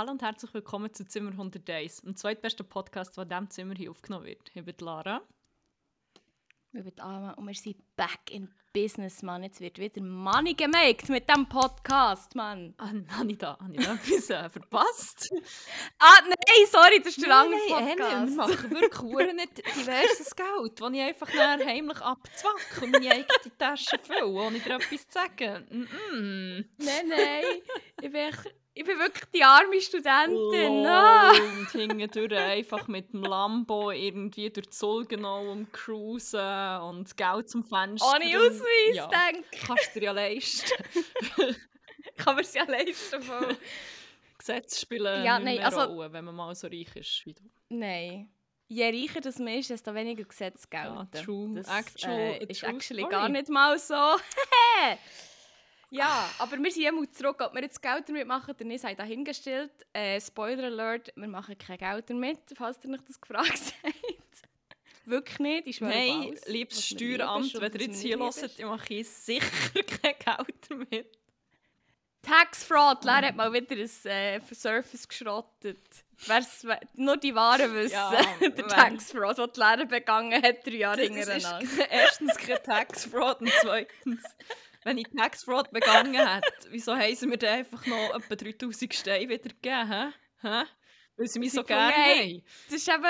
Hallo und herzlich willkommen zu Zimmer 100 Days, dem zweitbesten Podcast, der in diesem Zimmer hier aufgenommen wird. Ich bin Lara. Wir sind Alma und wir sind back in business, Mann. Jetzt wird wieder Money gemacht mit diesem Podcast, Mann. Ah, habe ich da, habe ich da etwas äh, verpasst? ah, nein, sorry, das ist der andere nein, Podcast. Nein, wir machen wirklich nicht diverses Geld, das ich einfach dann heimlich abzwacke und meine eigene Tasche fülle, ohne dir etwas zu sagen. Mm -mm. Nein, nein, ich bin ich bin wirklich die arme Studentin. Ah. Und hingedurch einfach mit dem Lambo irgendwie durch die Solgenau umcruisen und Geld zum Fenster. Ohne Ausweis, ja. denke Kannst du dir ja leisten. Kann man es ja leisten. Voll. Gesetze spielen Ja, nicht nein, mehr also- Rolle, wenn man mal so reich ist wie du. Nein. Je reicher das man ist, desto weniger Gesetze gelten. Ja, true. Das Actual- äh, ist actually story. gar nicht mal so. ja, aber wir sind immer zurück, ob wir jetzt Geld damit machen oder nicht, sei dahingestellt. Äh, Spoiler Alert, wir machen kein Geld damit, falls ihr nicht das gefragt habt. Wirklich nicht, ich schwöre Nein, alles, liebes Steueramt, wenn ihr jetzt hier hört, ich mache ich sicher kein Geld damit. Tax Fraud, Lara hat mal wieder ein äh, Surface geschrottet. Wer's, we- nur die Wahren wissen, Ja, der Tax Fraud, den die Lara begangen hat, drei Jahre hintereinander. erstens kein Tax Fraud und zweitens, wenn ich Tax Fraud begangen hätte, wieso haben sie mir dann einfach noch etwa 3000 Steine wieder gegeben? Hä? Hä? Weil sie mich so gerne haben. Das ist eben,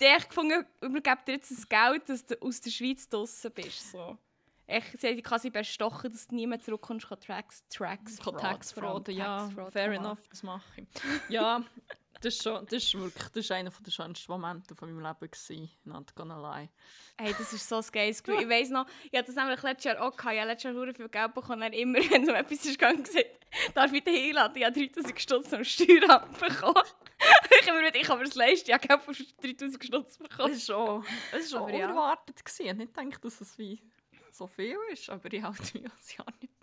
ich gefunden, übergebe dir jetzt das Geld, dass du aus der Schweiz draussen bist. So. Ich, sie haben dich quasi bestochen, dass du nie mehr zurückkommst, kann Tracks, Tracks, Von Fraud, Fraud, ja, fair enough, das mache ich. Ja, das ist, schon, das ist wirklich das ist einer der schönsten Momente von meinem Leben. Gewesen, not gonna lie. Hey, das ist so ein geiles Gefühl. Ich weiss noch, ich hatte das nämlich letztes Jahr auch gehabt. Ich habe letztes Jahr verdammt viel Geld bekommen. Dann immer, wenn es um etwas ist gegangen, gesagt, darf ich den einladen? Ich habe 3000 Stutz am Steueramt bekommen. ich habe mir gedacht, ich kann mir das leisten. Ich habe Geld von 3000 Stutz Das bekommen. ist schon, das ist schon Aber ja. unerwartet. Gewesen. Ich habe nicht gedacht, dass es wie so viel ist, aber ich mich als Jahr nicht.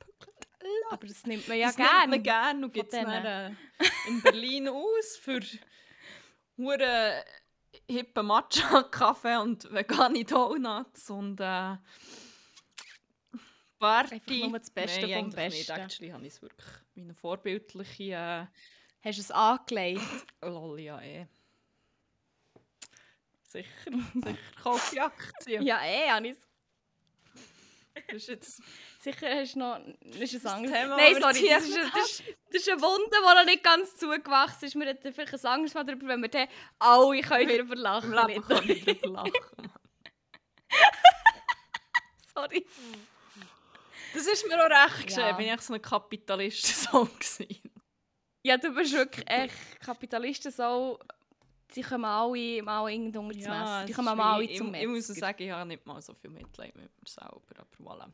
Aber das nimmt man ja das gerne. nimmt man gerne und gibt es äh, in Berlin aus für hure hippen Matcha-Kaffee und vegane Donuts und äh, Party. Einfach nur das Beste Nein, vom eigentlich Nicht. Besten. Actually habe ich es wirklich wie eine vorbildliche Hast du es angelegt? äh, Lolli, ja eh. Sicher, sicher kaufe ich Aktien. ja, eh, habe ich Das ist jetzt Sicher hast du noch... Ist ein anderes... Thema, Nein, sorry, das ist, das, ist, das ist eine Wunde, die noch nicht ganz zugewachsen ist. Wir hätten vielleicht ein anderes Mal darüber, wenn wir dann alle können darüber lachen können. drüber lachen. Sorry. Das ist mir auch recht geschehen. Ja. Bin ich so ein Kapitalisten-Song. Ja, du bist wirklich echt Kapitalisten so... Sie kommen alle mal irgendwo unter das Messer. Die kommen alle zum ich, ich muss Metzger. sagen, ich habe nicht mal so viel Mitleid mit mir selber. Aber voilà.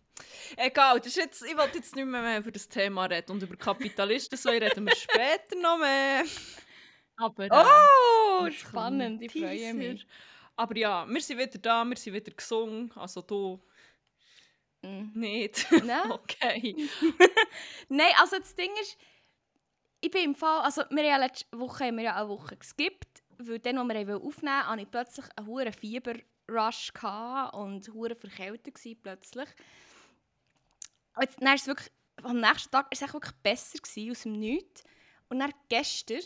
Egal, das ist jetzt, ich wollte jetzt nicht mehr, über das Thema reden. Und über Kapitalisten so reden wir später noch mehr. Aber, äh, Oh, spannend. Ich freue mich. Aber ja, wir sind wieder da, wir sind wieder gesungen. Also du Mhm. nicht. Nein. okay. Nein, also das Ding ist, ich bin im Fall, also wir haben ja letzte Woche haben wir ja eine Woche geskippt, weil dann, als wir aufnehmen wollten, hatte ich plötzlich einen hohen Fieberrush und hure verkältet gewesen plötzlich. Und jetzt, dann ist es wirklich, am nächsten Tag ist es wirklich besser gewesen, aus dem Nichts. Und dann gestern,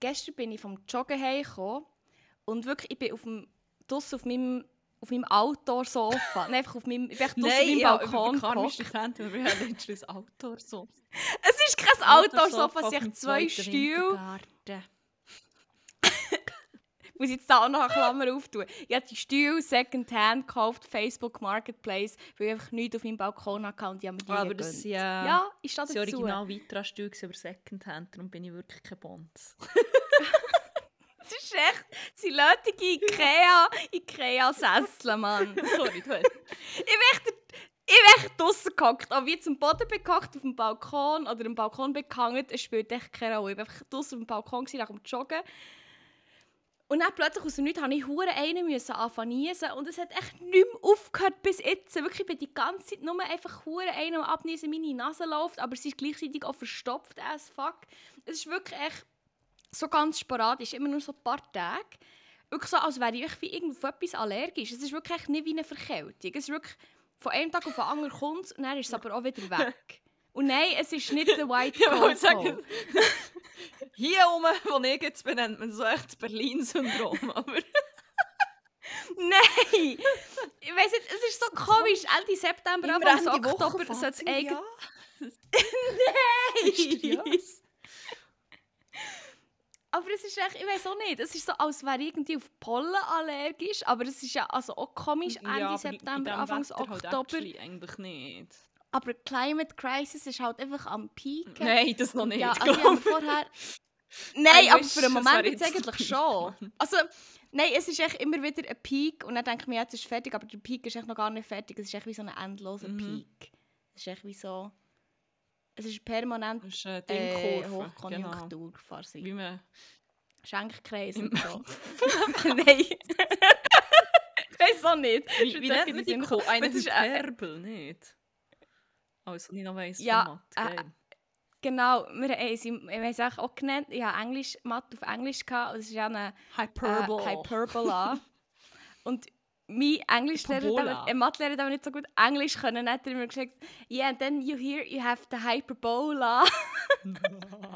gestern bin ich vom Joggen heimgekommen und wirklich, ich bin auf dem, draussen auf meinem, auf meinem Outdoor-Sofa, nein, einfach auf meinem, ich bin echt auf meinem Balkon karmisch gehockt. aber wir haben literally ein so. Es ist kein Outdoor-Sofa, es sind zwei Stühle. Muss ich jetzt da auch noch eine Klammer auftun. Ich habe die Stühle Secondhand gekauft, Facebook Marketplace, weil ich einfach nichts auf meinem Balkon hatte und die haben mir die Aber das ja, Ja, ich stehe das dazu. original Vitra-Stühle über Secondhand, darum bin ich wirklich kein Bonds. Es ist echt, sie lötige Ikea, Ikea-Sessel, Mann. Sorry, du. Ich echt, ich echt draussen gehockt, aber wie zum Boden bekackt auf dem Balkon oder am Balkon bekannt, es spielt echt keine Rolle. Ich war einfach draussen auf dem Balkon nach dem Joggen. Und dann plötzlich aus dem Nichts musste ich hure einen müssen anfangen niesen und es hat echt nicht mehr aufgehört bis jetzt. Wirklich, ich bin die ganze Zeit nur einfach hure einen abniesen, meine Nase läuft, aber sie ist gleichzeitig auch verstopft as fuck. Es ist wirklich echt so ganz sporadisch, immer nur so ein paar Tage. Wirklich so, als wäre ich wie irgendwo etwas allergisch. Es ist wirklich nicht wie eine Verkältung. Es ist wirklich, von einem Tag auf den anderen kommt und dann ist es aber auch wieder weg. Und nein, es ist nicht der White Ich wollte sagen, hier oben, wo ich jetzt bin, nennt man so echt das Berlin-Syndrom. Aber Nein! Ich weiß nicht, es ist so komisch. Ende September, Anfang so Oktober sollte es eigentlich... Nein! Aber es ist echt, ich weiß auch nicht, es ist so, als wäre irgendwie auf Pollen allergisch, aber es ist ja also auch komisch, Ende September, Anfang Oktober. Halt eigentlich nicht. Aber Climate Crisis ist halt einfach am Peak. Nein, das noch nicht. Ja, also ich vorher... Nein, I aber für einen Moment jetzt eigentlich schon. Also, nein, es ist echt immer wieder ein Peak und dann denke ich mir, jetzt ist es fertig, aber der Peak ist echt noch gar nicht fertig. Es ist echt wie so ein endloser Mhm. Peak. Es ist echt wie so... Es ist permanent Das ist äh, Dingkurve. Hochkonjunktur Genau. quasi. Wie man Schenkkreis und so. nein. ich weiß auch nicht. Wie, wie nennt man die ist, äh, Hyperbel, nicht? Also, ich noch weiss Ja, äh, Mathe. geil. Genau, wir haben sie es auch genannt. Ich habe Englisch, Mathe auf Englisch gehabt und es ist ja eine Hyperbel. Äh, Hyperbola. und mein Englischlehrer, Hyperbola. der, äh, Mathelehrer, aber nicht so gut Englisch können, hat er immer gesagt, yeah, and then you hear you have the Hyperbola.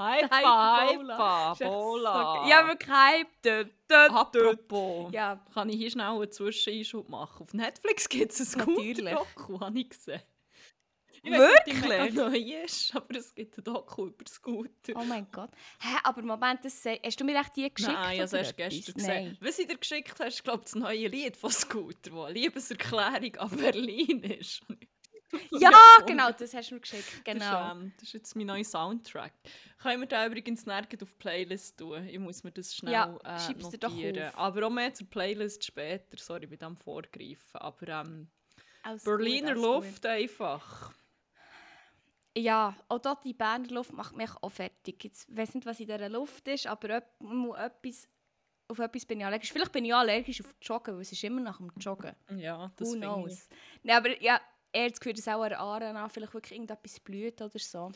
Hyper, Hyperbola. Hyper, Ist echt so Bola. ge- Ja, dö, dö. Apropos, Ja, kann ich hier schnell einen Zwischeneinschub machen? Auf Netflix gibt es ein gutes Doku, habe ich gesehen. Ich Wirklich? mega neu ist, aber es gibt ein Doku über Scooter. oh mein Gott. Hä, aber Moment, das, sei- hast du mir echt die geschickt? Nein, oder erst etwas? gestern gesehen. Nein. Was ich dir geschickt habe, ist glaube ich das neue Lied von Scooter, das eine Liebeserklärung an Berlin ist. Ja, genau, das hast du mir geschickt. Das, Genau. ist, ähm, das ist jetzt mein neuer Soundtrack. Können wir da übrigens nirgends auf die Playlist tun? Ich muss mir das schnell Ja, äh, notieren. Aber auch mehr zur Playlist später. Sorry, bei dem Vorgreifen. Aber ähm, Berliner gut, Luft einfach. Gut. Ja, auch dort die Berner Luft macht mich auch fertig. Jetzt, ich weiß nicht, was in dieser Luft ist, aber etwas, auf etwas bin ich allergisch. Vielleicht bin ich auch allergisch auf Joggen, weil es ist immer nach dem Joggen. Ja, das Who ich. Nein, aber ja, eher das Gefühl, dass auch an der Aare an vielleicht wirklich irgendetwas blüht oder so.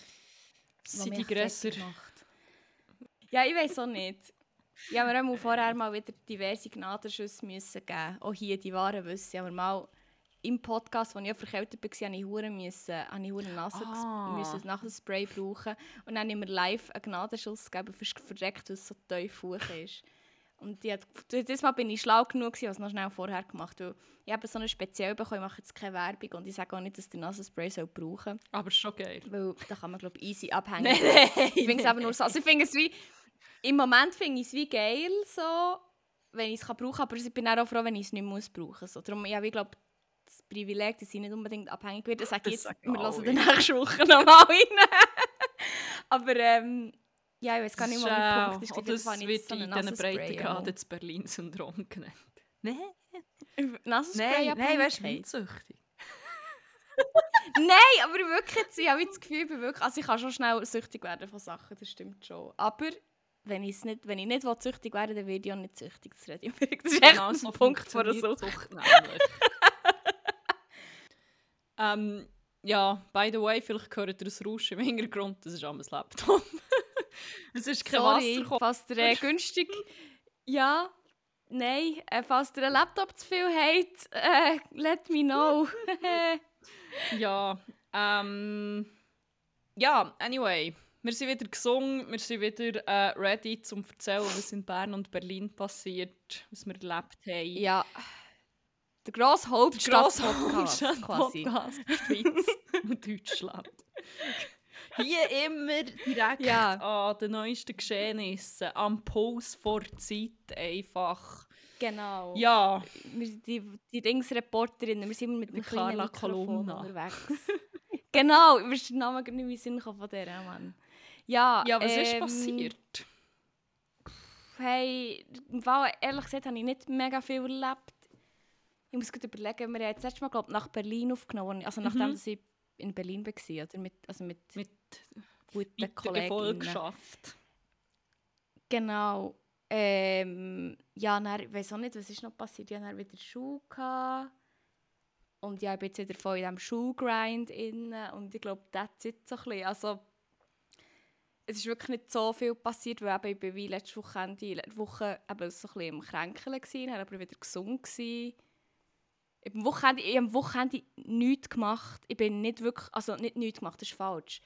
Sind die grösser? macht. Ja, ich weiß auch nicht. Ja, wir haben vorher mal wieder diverse Gnadenschüsse müssen geben. Auch hier die wahren Wissen. Aber mal im Podcast, als ich verkältet war, habe ich Huren müssen, habe ich Huren Ah. müssen Nasenspray brauchen. Und dann haben wir live einen Gnadenschuss gegeben, fast verdreckt, weil es so tief hoch ist. Und die hat, das Mal bin ich schlau genug, gewesen, was noch schnell vorher gemacht weil ich habe so eine speziell bekommen, ich mache jetzt keine Werbung und ich sage auch nicht, dass der Nasenspray soll brauchen Aber schon geil. weil da kann man glaube ich easy abhängen. Nein, nein, Ich finde es aber nur so. Also ich finde es wie, im Moment finde ich es wie geil, so, wenn ich es kann brauchen aber ich bin auch froh, wenn ich es nicht muss brauchen. So. Darum, ja, ich glaube, das Privileg, dass ich nicht unbedingt abhängig werde, sage ich jetzt, wir alle. dann nächste Woche nochmal rein. aber ähm, ja, ich weiß gar nicht, wo mein Schau, Punkt ist. oder nicht wird so in diesen Breitengraden ja. das Berlin-Syndrom genannt. Nein, Nasenspray nein, nein, weißt du, windsüchtig. Nein, aber wirklich, jetzt, ich habe jetzt das Gefühl, ich bin wirklich, also ich kann schon schnell süchtig werden von Sachen, das stimmt schon. Aber wenn, ich's nicht, wenn ich nicht will, süchtig werden will, dann werde ich auch nicht süchtig zu reden. Das ist echt Genau ein Punkt von der funktioniert Sucht. Ähm, ja, by the way, vielleicht hört ihr das Rauschen im Hintergrund, das ist am Laptop. es ist kein Sorry, Wasser falls ihr äh, günstig... Ja, nein, äh, falls ihr einen Laptop zu viel habt, äh, let me know. Ja, ähm, ja, anyway. Wir sind wieder gesungen, wir sind wieder äh, ready zum erzählen, was in Bern und Berlin passiert, was wir erlebt haben. ja, der grosse Hauptstadt-Podcast quasi. Podcast Schweiz und Deutschland. Hier immer direkt Ja. an den neuesten Geschehnissen, am Puls vor Zeit einfach. Genau. Ja, Wir sind die, die Dingsreporterinnen, wir sind immer mit einem Carla Kolumna. unterwegs. genau, mir ist der Name gar nicht den Sinn von der, Mann. Ja, ja was ist ähm, passiert? Hey, im Fall, ehrlich gesagt, habe ich nicht mega viel erlebt. Ich muss gut überlegen, wir haben das letzte Mal, glaub, nach Berlin aufgenommen, also nachdem Mhm. ich in Berlin war, oder mit, also mit, Mit guten Kollegen. Gefolgschaft. Genau. Ähm, ja, dann, ich weiß auch nicht, was ist noch passiert. Ich hatte wieder Schuhe. Gehabt. Und ja, ich bin jetzt wieder voll in diesem Schuhgrind. Und ich glaube, that's it so ein bisschen. Also, es ist wirklich nicht so viel passiert, weil eben, ich bin wie letzte Woche, die Woche eben so ein bisschen im Kränkeln war, dann aber wieder gesund gewesen. Am Wochenende, ich habe am Wochenende nichts gemacht. Ich bin nicht wirklich, also nicht nichts gemacht, das ist falsch.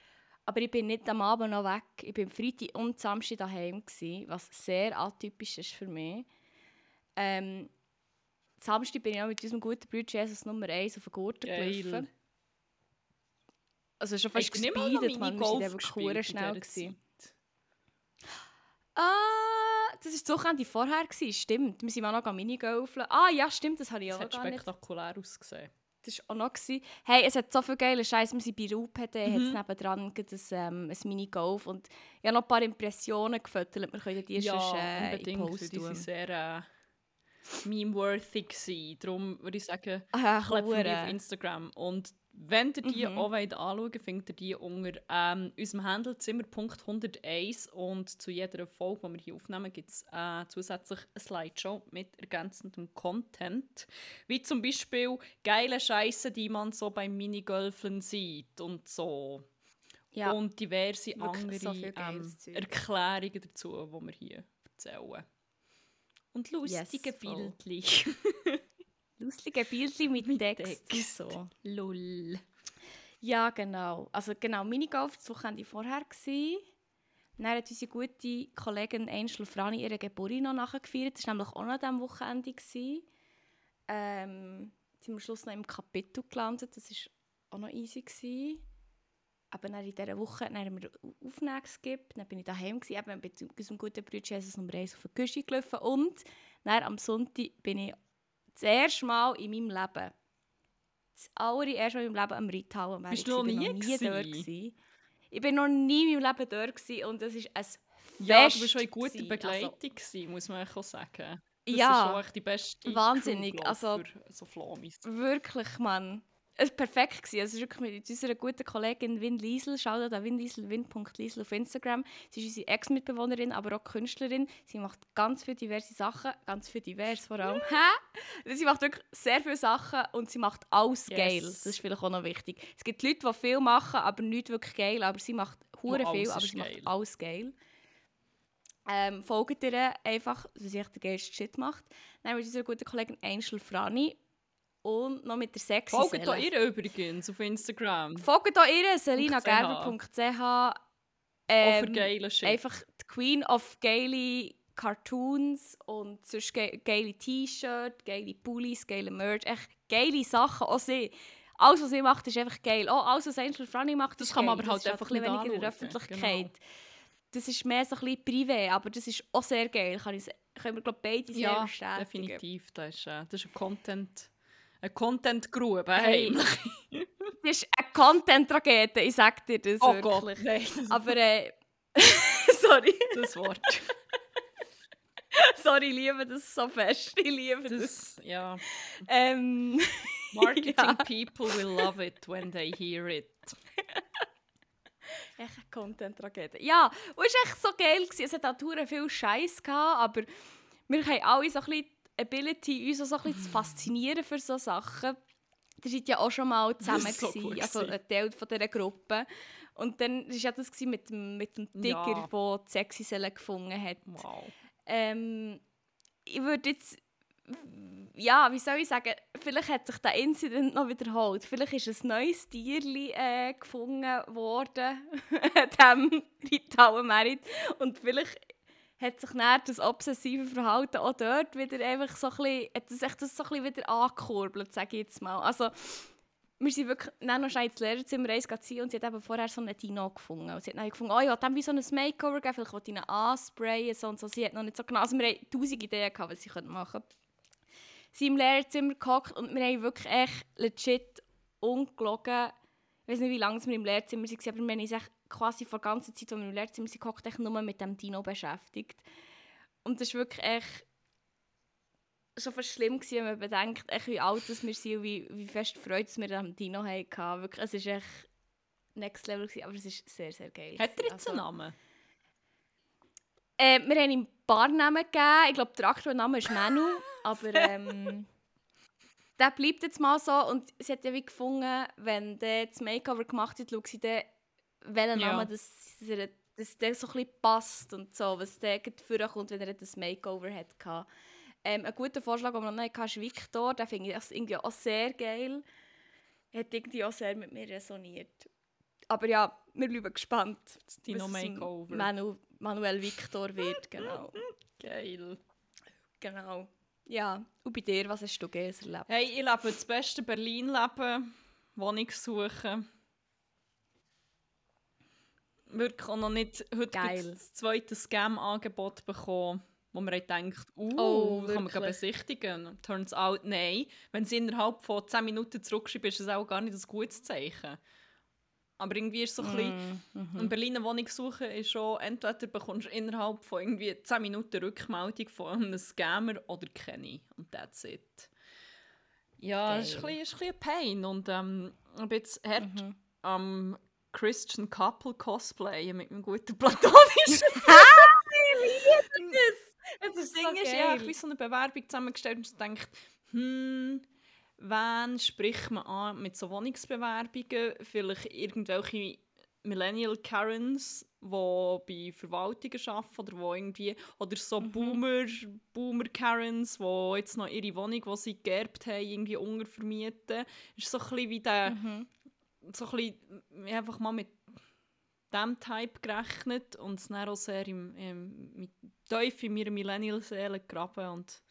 Aber ich bin nicht am Abend noch weg. Ich bin Freitag und Samstag daheim gewesen, was sehr atypisch ist für mich. Ähm, Samstag bin ich auch mit unserem guten Bruder Jesus Nummer 1 auf den Gurten Geil. gelaufen. Also schon fast gespeedet, man. Wir hure in schnell. Gewesen. Ah, das war das Wochenende vorher, gewesen, stimmt. Wir sind auch noch Minigolfen. Ah ja, stimmt, das habe ich Das auch hat gar nicht. spektakulär ausgesehen. Das war auch noch. Gewesen. Hey, es hat so viel geile Scheiße. Wir sind bei RUPD, Mhm. hat es nebendran ein, ähm, ein Minigolf. Und ich habe noch ein paar Impressionen gefüttert. Wir können die ja, sonst, äh, in unbedingt. Post weil Die tun. sehr äh, meme-worthy. Darum würde ich sagen, für die auf. Instagram. Und wenn ihr die Mhm. auch wollt anschauen wollt, findet ihr die unter ähm, unserem Handle Zimmer.101 und zu jeder Folge, die wir hier aufnehmen, gibt es äh, zusätzlich eine Slideshow mit ergänzendem Content. Wie zum Beispiel geile Scheiße, die man so beim Minigolfen sieht und so. Ja. Und diverse Wirklich andere so ähm. Erklärungen dazu, die wir hier erzählen. Und lustige voll. Bildchen. Lustige Bildchen mit, Mit Text. Text. So. Lull. Ja, genau. Also genau, Minigolf das Wochenende vorher. Gewesen. Dann hat unsere gute Kollegin Angel Frani ihre Geburt noch nachgefeiert. Das war nämlich auch noch an diesem Wochenende. Gewesen. Ähm, sind wir am Schluss noch im Kapitel gelandet. Das war auch noch easy. Gewesen. Aber dann in dieser Woche dann haben wir Aufnahmen gegeben. Dann bin ich daheim gewesen, eben mit unserem guten Bruder Jesus Nummer 1 auf den Küche gelaufen. Und dann am Sonntag bin ich das erste Mal in meinem Leben, das allererste Mal in meinem Leben am Reithauen. Bist du noch nie noch nie dort. gewesen? Ich bin noch nie in meinem Leben dort gewesen und es ist ein Fest. Ja, du bist schon in guter gewesen. Begleitung, gewesen, muss man auch sagen. Das Ja, ist schon die beste wahnsinnig, glaub, also- für so Flamis. Also, wirklich, Mann. Es war perfekt. Gewesen. Also, es ist wirklich mit unserer guten Kollegin Win Liesel. Schaut an Win Liesel, win.liesel auf Instagram. Sie ist unsere Ex-Mitbewohnerin, aber auch Künstlerin. Sie macht ganz viele diverse Sachen. Ganz viel divers vor allem. Hä? Sie macht wirklich sehr viele Sachen und sie macht alles Yes. geil. Das ist vielleicht auch noch wichtig. Es gibt Leute, die viel machen, aber nicht wirklich geil. Aber sie macht hure viel, aber sie geil. macht alles geil. Ähm, folgt ihr einfach, dass sie echt den geilsten Shit macht. Dann haben wir unsere gute Kollegin Angel Frani und noch mit der Sexy Folgt da ihr übrigens auf Instagram. Folgt auch ihr, selinagerber.ch. Ähm, einfach die Queen of geile Cartoons und sonst ge geile T-Shirts, geile Pullis, geile Merch, echt geile Sachen. Auch sie. Alles, was sie macht, ist einfach geil. Auch alles, was Angel Franny macht, Das ist kann man geil. aber halt ist einfach ein bisschen weniger in der. Öffentlichkeit. Das ist mehr so ein bisschen privé, aber das ist auch sehr geil. Kann ich, können wir, glaube beide sehr ja, bestätigen. definitiv. Das ist, äh, das ist ein Content... Eine Content-Grube, heimlich. Das ist eine Content-Rakete, ich sag dir das Oh wirklich. Gott, nein. Aber äh, sorry, Das Wort. sorry, ich liebe das so fest. Ich liebe das. Das, ja. Ähm, Marketing Ja. people will love it when they hear it. echt eine Content-Rakete. Ja, und es war echt so geil. Gewesen. Es hat auch viel Scheiß gehabt, aber wir haben alle so ein bisschen Ability, uns auch so ein bisschen zu faszinieren für so Sachen. Das war ja auch schon mal zusammen, so gewesen, also ein Teil von dieser Gruppe. Und dann war ja das mit dem, mit dem Tiger, Ja. der die Sexy Selle gefunden hat. Wow. Ähm, ich würde jetzt, ja, wie soll ich sagen, vielleicht hat sich der Incident noch wiederholt. Vielleicht ist ein neues Tierli äh, gefunden worden an diesem Ritual-Merit. Und vielleicht hat sich dann das obsessive Verhalten auch dort wieder einfach so ein bisschen, hat das echt das so ein wieder angekurbelt, sage ich jetzt mal. Also, wir sind wirklich dann noch schnell ins Lehrerzimmer ziehen und sie hat eben vorher so einen Dino gefunden. Und sie hat dann gefunden, oh ja, dann wie so ein Makeover geben, vielleicht wollte ich ihn ansprayen so und so. Sie hat noch nicht so genau, also wir hatten tausend Ideen, gehabt, was sie machen könnte. Sie im Lehrerzimmer gehockt und wir haben wirklich echt legit ungelogen, ich weiß nicht, wie lange wir im Lehrerzimmer waren, aber wir haben quasi vor der ganzen Zeit, als wir im Lehrerzimmer waren, echt nur mit dem Dino beschäftigt. Und das ist wirklich echt schon fast schlimm gewesen, wenn man bedenkt, echt, wie alt dass wir sind und wie, wie fest Freude wir am Dino hatten. Wirklich, es war echt next level, gewesen, aber es ist sehr, sehr geil. Hat er jetzt einen Namen? Äh, wir haben ihm ein paar Namen gegeben. Ich glaube, der aktuelle Name ist Manu. aber ähm, der bleibt jetzt mal so. Und sie hat ja wie gefunden, wenn der das Makeover gemacht hat, schaut sie dann, welchen Ja. Namen das, das, das so ein bisschen passt und so, was der gerade vorkommt, wenn er das Makeover hat. Ähm, ein guter Vorschlag, den wir noch hatten, ist Victor. Den finde ich irgendwie auch sehr geil. Hat irgendwie auch sehr mit mir resoniert. Aber ja, wir bleiben gespannt. Das Dino Makeover. Manu Manuel Victor wird, genau. Geil. genau. Ja, und bei dir, was hast du Geiles erlebt? Hey, ich lebe das beste Berlin-Leben. Wohnung suchen. Wirklich auch noch nicht heute Geil. das zweite Scam-Angebot bekommen, wo man denkt, uh, Oh, kann man besichtigen. Turns out, nein. Wenn sie innerhalb von 10 Minuten zurückschreibt, ist das auch gar nicht ein gutes Zeichen. Aber irgendwie ist es so ein bisschen... Mhm. Eine Wohnung suchen ist schon, entweder bekommst du innerhalb von irgendwie 10 Minuten Rückmeldung von einem Scammer oder keine. Und that's it. Ja, es ist, ein bisschen- ist ein bisschen ein Pain. Und ähm, bin jetzt hart Mhm. am Christian Couple Cosplay mit meinem guten platonischen Es Das Ding ist, ja, ich habe so eine Bewerbung zusammengestellt und dachte, hm, wen spricht man an mit so Wohnungsbewerbungen? Vielleicht irgendwelche Millennial Karens, die bei Verwaltungen arbeiten oder wo irgendwie oder so Boomer, Boomer Karens, die jetzt noch ihre Wohnung, die sie geerbt haben, irgendwie untervermieten. Ist so ein bisschen wie der, Mhm. So ein bisschen, ich habe einfach mal mit dem Type gerechnet und es dann auch sehr im, im, mit tief in meiner Millennial-Seele gegraben und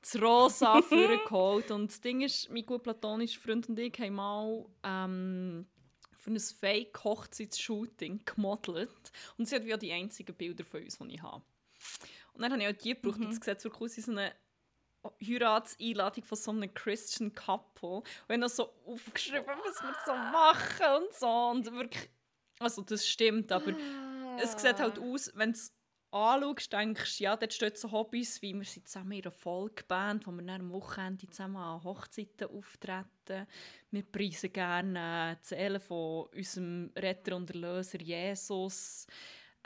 das Rosa vorgeholt. Und das Ding ist, mein gut platonischer Freund und ich haben mal ähm, für ein Fake-Hochzeitsshooting gemodelt. Und sie hat wie die einzigen Bilder von uns, die ich habe. Und dann habe ich auch die gebraucht und es sieht wirklich aus wie so eine Heiratseinladung von so einem Christian Couple. Und ich habe noch so aufgeschrieben, was wir so machen und so. Und wirklich, also das stimmt, aber es sieht halt aus, wenn du es anschaust, denkst du, ja, dort stehen so Hobbys, wie wir sind zusammen in einer Folgeband, wo wir dann am Wochenende zusammen an Hochzeiten auftreten. Wir preisen gerne die Seele von unserem Retter und Erlöser Jesus.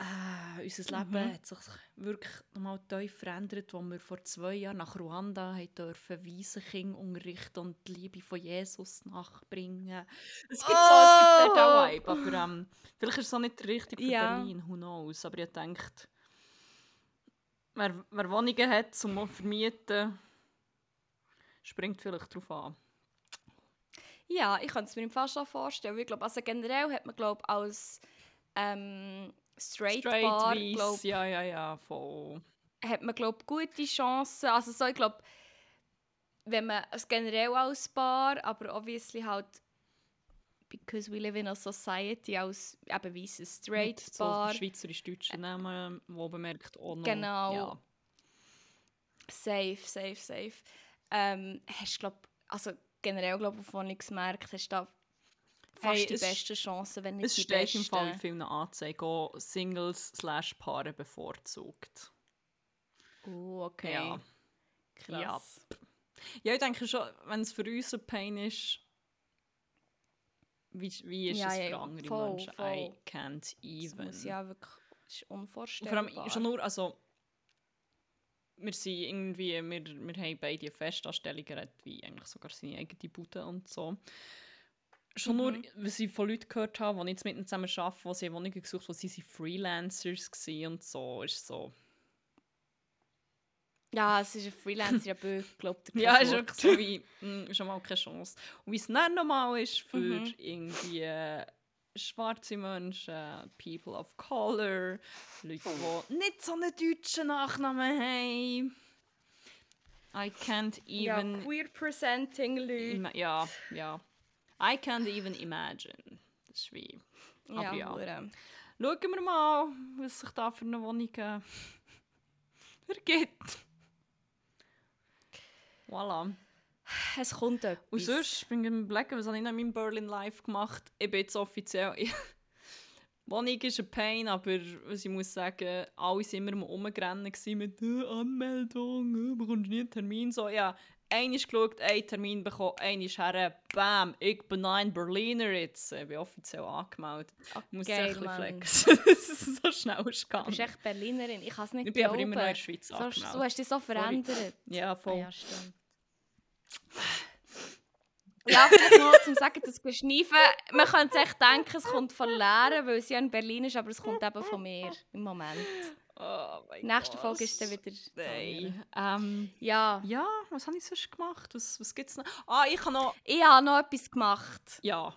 Äh, unser Leben hat sich wirklich nochmal tief verändert, als wir vor zwei Jahren nach Ruanda haben dürfen Waisenkinder unterrichten und die Liebe von Jesus nachbringen. Es gibt so, es gibt auch Vibe, aber ähm, vielleicht ist es auch nicht richtig für Ja. Berlin, who knows. Aber ich denke, wer, wer Wohnungen hat zum Vermieten, springt vielleicht darauf an. Ja, ich kann es mir im Fall schon vorstellen. Ich glaube, also generell hat man glaub, als ähm, Straight, Bar weiss, glaub, ja, ja, ja, voll. hat man glaub, gute Chancen. Also so, ich glaube, wenn man es generell als Bar, aber obviously halt because we live in a society als eben weiße Straight Mit so Bar. schweizerisch-deutschen Namen, wo bemerkt auch noch. Genau. Ja. Safe, safe, safe. Ähm, hast du, glaub, also generell glaub, auf Wohnungsmärkten hast du da fast Hey, die es- besten Chancen, wenn nicht Es die steht besten. im Fall in vielen Anzeigen auch Singles slash Paare bevorzugt. Oh, okay. Ja. Krass. Ja, ich denke schon, wenn es für uns ein Pain ist, wie, wie ist Ja, es ja, für ja, andere voll, Menschen? I voll. can't Das even. muss ja wirklich das ist Und unvorstellbar. vor allem schon nur, also wir sind irgendwie, wir, wir haben beide eine Festanstellung, er hat wie eigentlich sogar seine eigene Bude und so. Schon nur, Mhm. was ich von Leuten gehört habe, die jetzt mit ihnen zusammen arbeiten, die sie eine Wohnung gesucht haben, wo sie sind Freelancers waren und so, ist so... Ja, es ist ein Freelancer, ja, glaubt Ja, ist wirklich so wie, mm, schon mal keine Chance. Und wie es dann nochmal ist für Mhm. irgendwie äh, schwarze Menschen, People of Color, Leute, die nicht so einen deutschen Nachnamen haben. I can't Ja, even... queer-presenting Leute. ja, ja. I can't even imagine. Das ist wie... Aber ja, ja. hure. Schauen wir mal, was sich da für eine Wohnung äh, ergibt. Voilà. Es kommt etwas. Und sonst bin ich am überlegen, was habe ich noch in meinem Berlin Live gemacht? Ich bin jetzt offiziell... Wohnung ist ein Pain, aber was ich muss sagen, alle waren immer gewesen mit äh, Anmeldung, äh, bekommst nie einen Termin. So, ja, einer ist geschaut, einen Termin bekommen, ist her, bam, ich bin ein Berliner jetzt. Ich bin offiziell angemeldet. Ah, Ich muss geil, es ein bisschen flexen, dass es so schnell ist Du bist gegangen. echt Berlinerin. Ich kann es nicht Ich bin aber glauben. immer noch in der Schweiz so, angemeldet. Du hast dich so verändert. Ja, Ah, voll. ja, stimmt. Ja, vielleicht noch zum Sagen, dass du schneifen. Man könnte sich echt denken, es kommt von Lehren, weil es ja in Berlin ist, aber es kommt eben von mir im Moment. Oh mein Nächste Gott. Folge ist dann wieder... Nein. Ähm, Ja, ja, was habe ich sonst gemacht? Was, was gibt es noch? Ah, ich habe noch... ich habe noch etwas gemacht. Ja.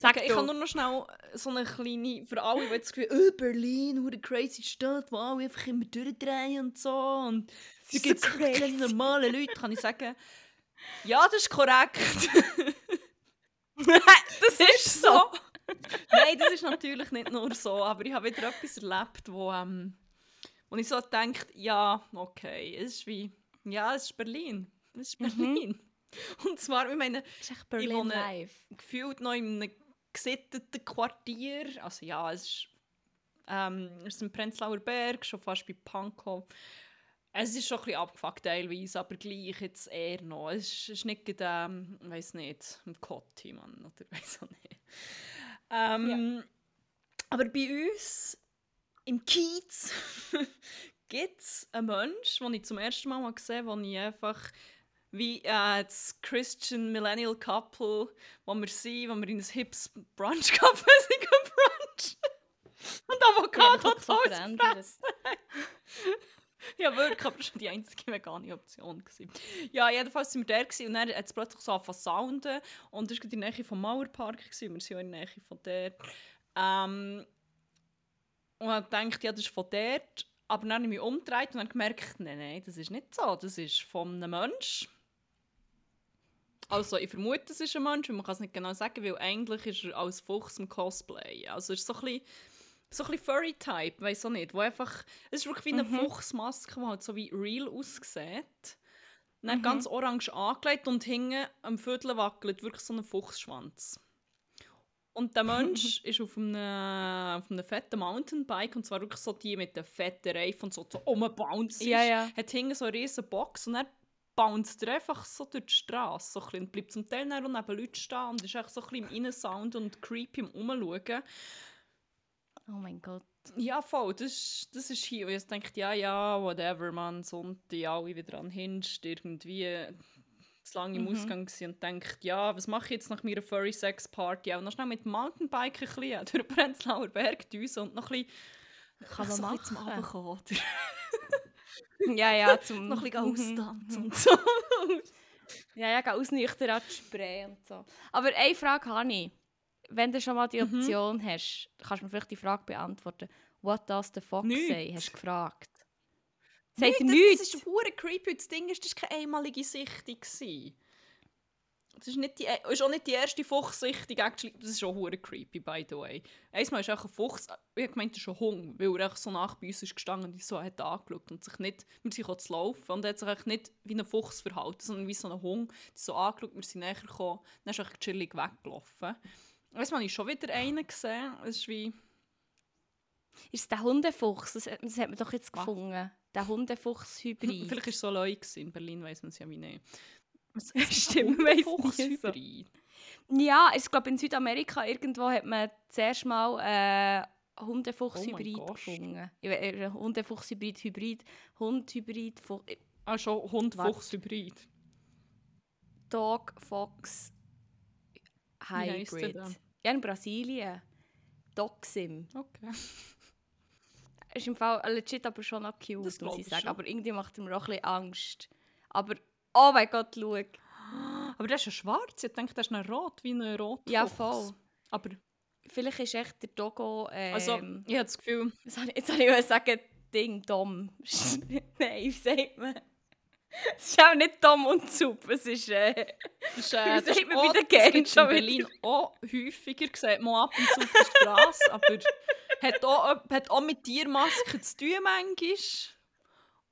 Sag okay, du. ich habe nur noch schnell so eine kleine... Für alle, die jetzt das Gefühl oh, Berlin, eine crazy Stadt, wo alle einfach immer durchdrehen und so. Und Sie es gibt so so kleine crazy. normale Leute, kann ich sagen. Ja, das ist korrekt. das ist so. Nein, das ist natürlich nicht nur so, aber ich habe wieder etwas erlebt, wo, ähm, wo ich so denke, ja, okay, es ist wie, ja, es ist Berlin. Es ist Berlin. Und zwar, ich meine, Berlin wohne- live. gefühlt noch in einem gesitteten Quartier. Also ja, es ist, ähm, es ist im Prenzlauer Berg, schon fast bei Pankow. Es ist schon ein bisschen abgefuckt teilweise, aber gleich jetzt eher noch. Es ist, es ist nicht ähm, ich weiß nicht, ein Kotti, Mann, oder weiß auch nicht. Ähm, Aber bei uns im Kiez gibt es einen Menschen, den ich zum ersten Mal mal gesehen habe, wo ich einfach wie äh, das Christian Millennial Couple, wo wir sind, wo wir in ein hips Brunch Café sind gebruncht. Und Ja, Avocado so Toast verändert. Ja, wirklich, aber das war die einzige vegane Option. Gewesen. Ja, jedenfalls waren wir der gewesen, und dann hat es plötzlich so angefangen sounden. Und das war in der Nähe vom Mauerpark. Gewesen. Wir sind ja in der Nähe von dort. Ähm, und dann dachte ja, das ist von dort. Aber dann habe ich mich umgedreht und dann gemerkt, nein, nein, das ist nicht so. Das ist von einem Mensch. Also, ich vermute, es ist ein Mensch, aber man kann es nicht genau sagen, weil eigentlich ist er als Fuchs im Cosplay. Also, es ist so ein bisschen, so ein bisschen Furry-Type, weiß auch nicht. Wo einfach, es ist wirklich wie eine Fuchsmaske, die halt so wie real aussieht. Dann ganz orange angelegt und hinten am Viertel wackelt wirklich so ein Fuchsschwanz. Und der Mensch ist auf einem, auf einem fetten Mountainbike, und zwar wirklich so die mit den fetten Reifen und so, so umbounced. Ja, ja. Hat hinten so eine riesen Box und er bounced er einfach so durch die Straße. So ein bisschen, und bleibt zum Teil neben Leuten stehen und ist echt so ein bisschen im Innensound und creepy im Umschauen. Oh mein Gott. Ja, voll, das, ist- das ist hier. Und ich denke, ja, ja, whatever, man, Sonntag, alle wieder an Hinst, irgendwie zu lange im Ausgang gewesen und denkt, ja, was mache ich jetzt nach meiner Furry-Sex-Party? Und noch schnell mit dem Mountainbiken ein bisschen durch den Prenzlauer Berg düsen und noch ein bisschen, Kann man so bisschen zum machen. Abendkommen, oder? Ja, ja, zum... noch ein bisschen Mhm. austanzen und so. Ja, ja, ausnüchtern an die Spray und so. Aber eine Frage habe ich. Wenn du schon mal die Mhm. Option hast, kannst du mir vielleicht die Frage beantworten. What does the fox Nichts. say? Hast du gefragt. Sagt er das, nichts? das ist hure creepy. Das Ding ist, das war keine einmalige Sichtung. Das ist, nicht die, ist auch nicht die erste Fuchssichtung. Actually. Das ist auch hure creepy, by the way. Einmal ist auch ein Fuchs, ich gemeint, das ist ein Hund, weil er so nach bei uns ist gestanden und so hat angeschaut und sich nicht, wir sind zu laufen und er hat sich nicht wie ein Fuchs verhalten, sondern wie so ein Hund, der so angeschaut, wir sind näher gekommen, dann ist er chillig weggelaufen. Weißt du, ich schon wieder einen gesehen. Es ist wie... Ist es der Hundefuchs? Das, das hat man doch jetzt Was? gefunden. Der Hundefuchs-Hybrid. Vielleicht war es so Leute in Berlin, weiß man es ja wie nicht. Stimmt, man weiss nie so. Fuchshybrid. Ja, ich glaube in Südamerika irgendwo hat man zuerst mal äh, Hundefuchs-Hybrid Oh gefunden. Äh, Hundefuchs-Hybrid, Hybrid, Hund-Hybrid, Ah, schon Hund-Fuchs-Hybrid. Dog, Fox, der Hybrid. Ja, in Brasilien. Dogsim. Okay. Ist im Fall legit aber schon noch cute, Das muss ich sagen. schon. Aber irgendwie macht er mir auch ein bisschen Angst. Aber, oh mein Gott, schau. Aber der ist ja schwarz. Ich denke, der ist noch rot, wie ein Rotfuchs. Ja, voll. Aber Vielleicht ist echt der Dogo. Ähm, also, ich habe das Gefühl, was soll ich- jetzt soll ich mal sagen, Ding, Dom. Nein, wie sagt man? Es ist auch nicht Dom und Zup, es ist. Äh, das ist, äh, das ist man auch, bei den Games schon in Berlin auch häufiger. Sieht man ab und zu auf der Straße. aber hat auch, hat auch mit Tiermasken zu tun, manchmal.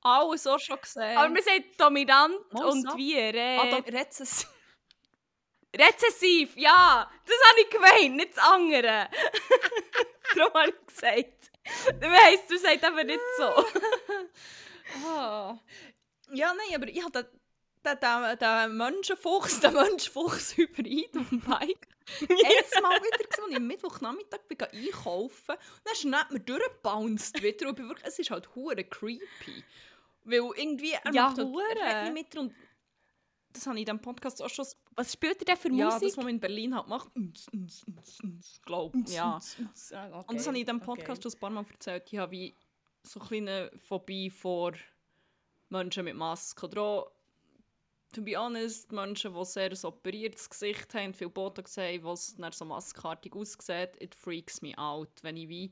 Alles auch schon gesehen. aber man sagt dominant Mal und so. wir. Äh, ah, da, Rezess. Rezessiv, ja! Das habe ich gemeint, nicht das andere. Darum habe ich gesagt. Heisst, du sagst aber nicht so. Ah. Ja, nein, aber ich habe den, den, den Menschenfuchs, den Menschenfuchs-Hybrid auf dem Bike jedes Mal wieder gesehen, als ich am Mittwochnachmittag bin einkaufen und dann ist er mir durchgebounced wieder und ich bin wirklich, es ist halt hure creepy. Weil irgendwie, er Ja, macht halt, er nicht mit und das habe ich in diesem Podcast auch schon, Was spielt ihr denn für ja, Musik? das, was man in Berlin halt macht, glaube ja. Ah, Und das habe ich in diesem Podcast schon ein paar Mal erzählt. Ich habe wie so eine kleine Phobie vor Menschen mit Maske. Oder auch, to be honest, Menschen, die sehr ein operiertes Gesicht haben, viel Botox haben, was dann so maskartig aussieht, it freaks me out. Wenn ich wie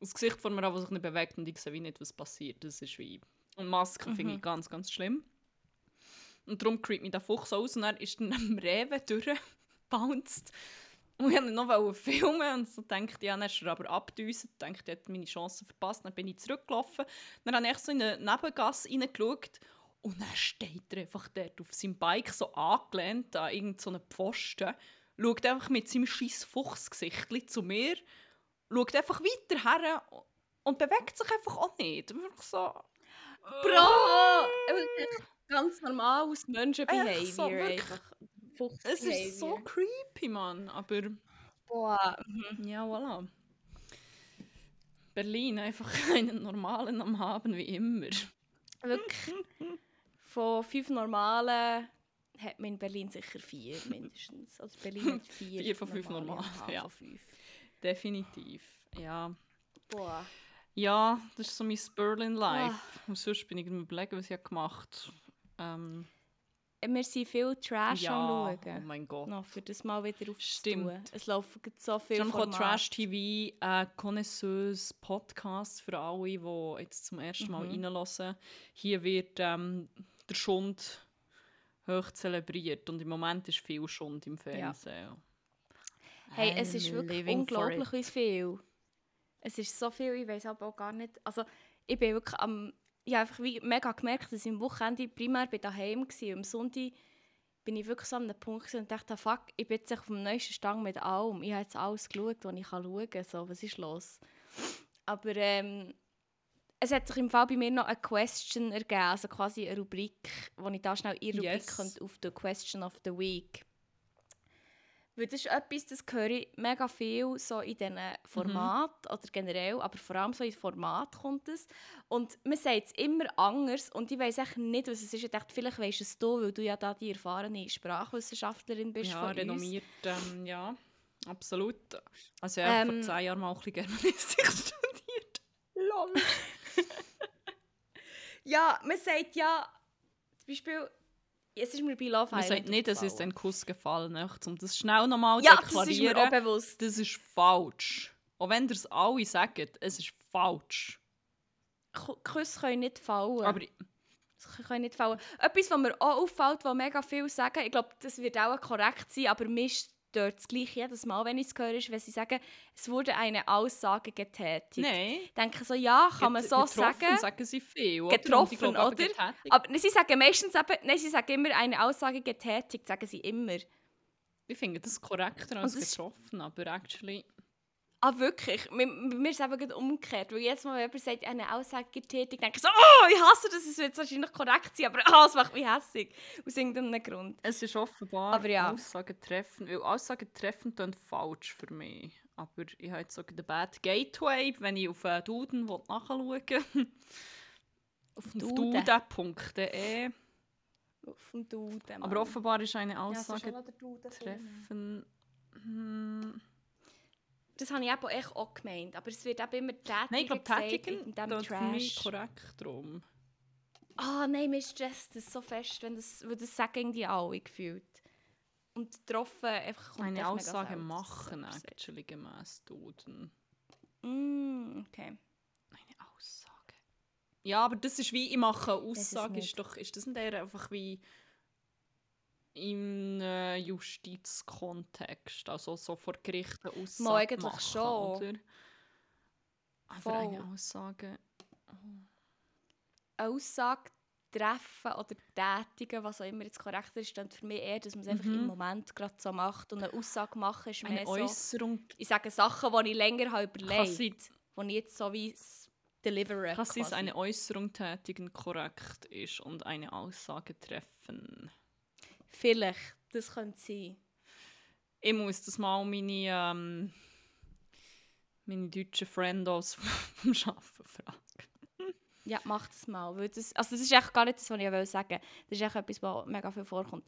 das Gesicht vor mir habe, sich nicht bewegt und ich sehe wie nicht, was passiert. Das ist wie... Und Masken finde ich ganz, ganz schlimm. Und darum creept mich der Fuchs aus und dann ist dann am Rewe durchgebounced. Und ich wollte noch filmen und so dachte ja, dann ist er aber abgedüst. Ich dachte, ich hätte meine Chance verpasst. Dann bin ich zurückgelaufen. Dann habe ich so in eine Nebengasse reingeschaut und dann steht er einfach dort auf seinem Bike so angelehnt an irgendeinen so Pfosten, schaut einfach mit seinem scheiß Fuchsgesicht zu mir, schaut einfach weiter her und bewegt sich einfach auch nicht. Ich so... Bro! Ganz normal aus Menschenbehavior. so, wirklich. einfach. Es ist so creepy, Mann. Aber Boah. mhm. ja, voilà. Berlin einfach einen normalen am Haben wie immer. Wirklich. Von fünf normalen hat man in Berlin sicher vier mindestens. Also Berlin hat vier. Vier von fünf normale, normalen, ja. Fünf. Definitiv. Ja. Boah. Ja, das ist so mein Berlin Life. Und sonst bin ich überlegen, was ich gemacht habe. Ähm, Wir sind viel Trash ja, am oh mein Gott. Noch für das mal wieder aufzutun. Stimmt. Es laufen so Ich viele habe noch Formate. Trash TV, äh, Connoisseurs Podcast für alle, die jetzt zum ersten Mal Mhm. reinhören. Hier wird ähm, der Schund hoch zelebriert und im Moment ist viel Schund im Fernsehen. Hey, es ist wirklich unglaublich, viel. Es ist so viel, ich weiß aber auch gar nicht. Also, ich bin wirklich am. Ich habe einfach wie mega gemerkt, dass ich am Wochenende primär bei daheim war. Am Sonntag bin ich wirklich so an einem Punkt und dachte, fuck, ich bin jetzt auf dem neuesten Stand mit allem. Ich habe jetzt alles geschaut, was ich schauen kann. So, was ist los? Aber ähm, es hat sich im Fall bei mir noch eine Question ergeben, also quasi eine Rubrik, wo ich da schnell ihre Rubrik Yes. könnte auf die Question of the Week. Weil das ist etwas, das höre ich mega viel so in diesen Formaten oder generell, aber vor allem so in Format kommt es. Und man sagt es immer anders und ich weiß echt nicht, was es ist. Ich dachte, vielleicht weisst es du, weil du ja da die erfahrene Sprachwissenschaftlerin bist Ja, von renommiert, ähm, ja, absolut. Also ja, Ähm, vor zehn Jahren mal ein bisschen Germanistik studiert. Lol. ja, man sagt ja, zum Beispiel, es ist mir bei Love Man Island sagt nicht, es ist ein Kuss gefallen, um das schnell nochmal zu Ja, das ist mir deklarieren. auch bewusst. Das ist falsch. Auch wenn ihr es alle sagt, es ist falsch. K- Küsse können nicht fallen. Aber Das kann nicht fallen. Etwas, was mir auch auffällt, was mega viel sagen, ich glaube, das wird auch korrekt sein, aber mir stört es gleich jedes Mal, wenn ich es höre, ist, wenn sie sagen, es wurde eine Aussage getätigt. nein. Ich denke so, ja, kann man get- so getroffen sagen. sagen sie viel. oder? Getroffen, glaube oder? getätigt- Aber nein, sie sagen meistens eben, nein, sie sagen immer eine Aussage getätigt, sagen sie immer. Ich finde das korrekter als getroffen, aber actually... Ah, wirklich? Mir, mir ist es eben umgekehrt. Weil jetzt Mal, wenn jemand sagt, eine Aussage getätigt, denke ich so, oh, ich hasse das, es wird wahrscheinlich korrekt sein, aber ah, es macht mich hässlich. Aus irgendeinem Grund. Es ist offenbar Aber ja. Aussagen treffen, weil Aussagen treffen tun falsch für mich. Aber ich habe jetzt sogar den Bad Gateway, wenn ich auf Duden nachschauen will. auf Duden? duden.de. Auf dem Duden. Aber offenbar ist eine ja, Aussage drin. treffen. Hm. Das habe ich eben echt auch gemeint. Aber es wird eben immer tätigen Nein, ich glaube, tätigen in dem tut für mich Trash. korrekt drum. Ah, nein, mir stresst das so fest, wenn das, weil das sagen die alle gefühlt. Und getroffen einfach kommt Eine echt mega Aussage machen, actually, gemäß Duden. Mm, okay. Eine Aussage. Ja, aber das ist wie, ich mache eine Aussage, nicht. ist, doch, ist das nicht eher einfach wie im äh, Justizkontext, also so vor Gericht eine Aussage Mal eigentlich machen, schon. oder? Aber Voll. eine Aussage... Eine Aussage treffen oder tätigen, was auch immer jetzt korrekt ist, dann für mich eher, dass man es einfach Mhm. im Moment gerade so macht. Und eine Aussage machen ist Eine mehr so, Äußerung ich sage Sachen, die ich länger habe überlegt die ich jetzt so wie s- delivere. kann quasi. eine Äußerung tätigen korrekt ist und eine Aussage treffen. Vielleicht, das könnte sein. Ich muss das mal meine, ähm, meine deutschen Freunde aus vom Arbeiten fragen. Ja, mach das mal. Weil das, also das ist echt gar nicht das, was ich will sagen Das ist echt etwas, was mega viel vorkommt.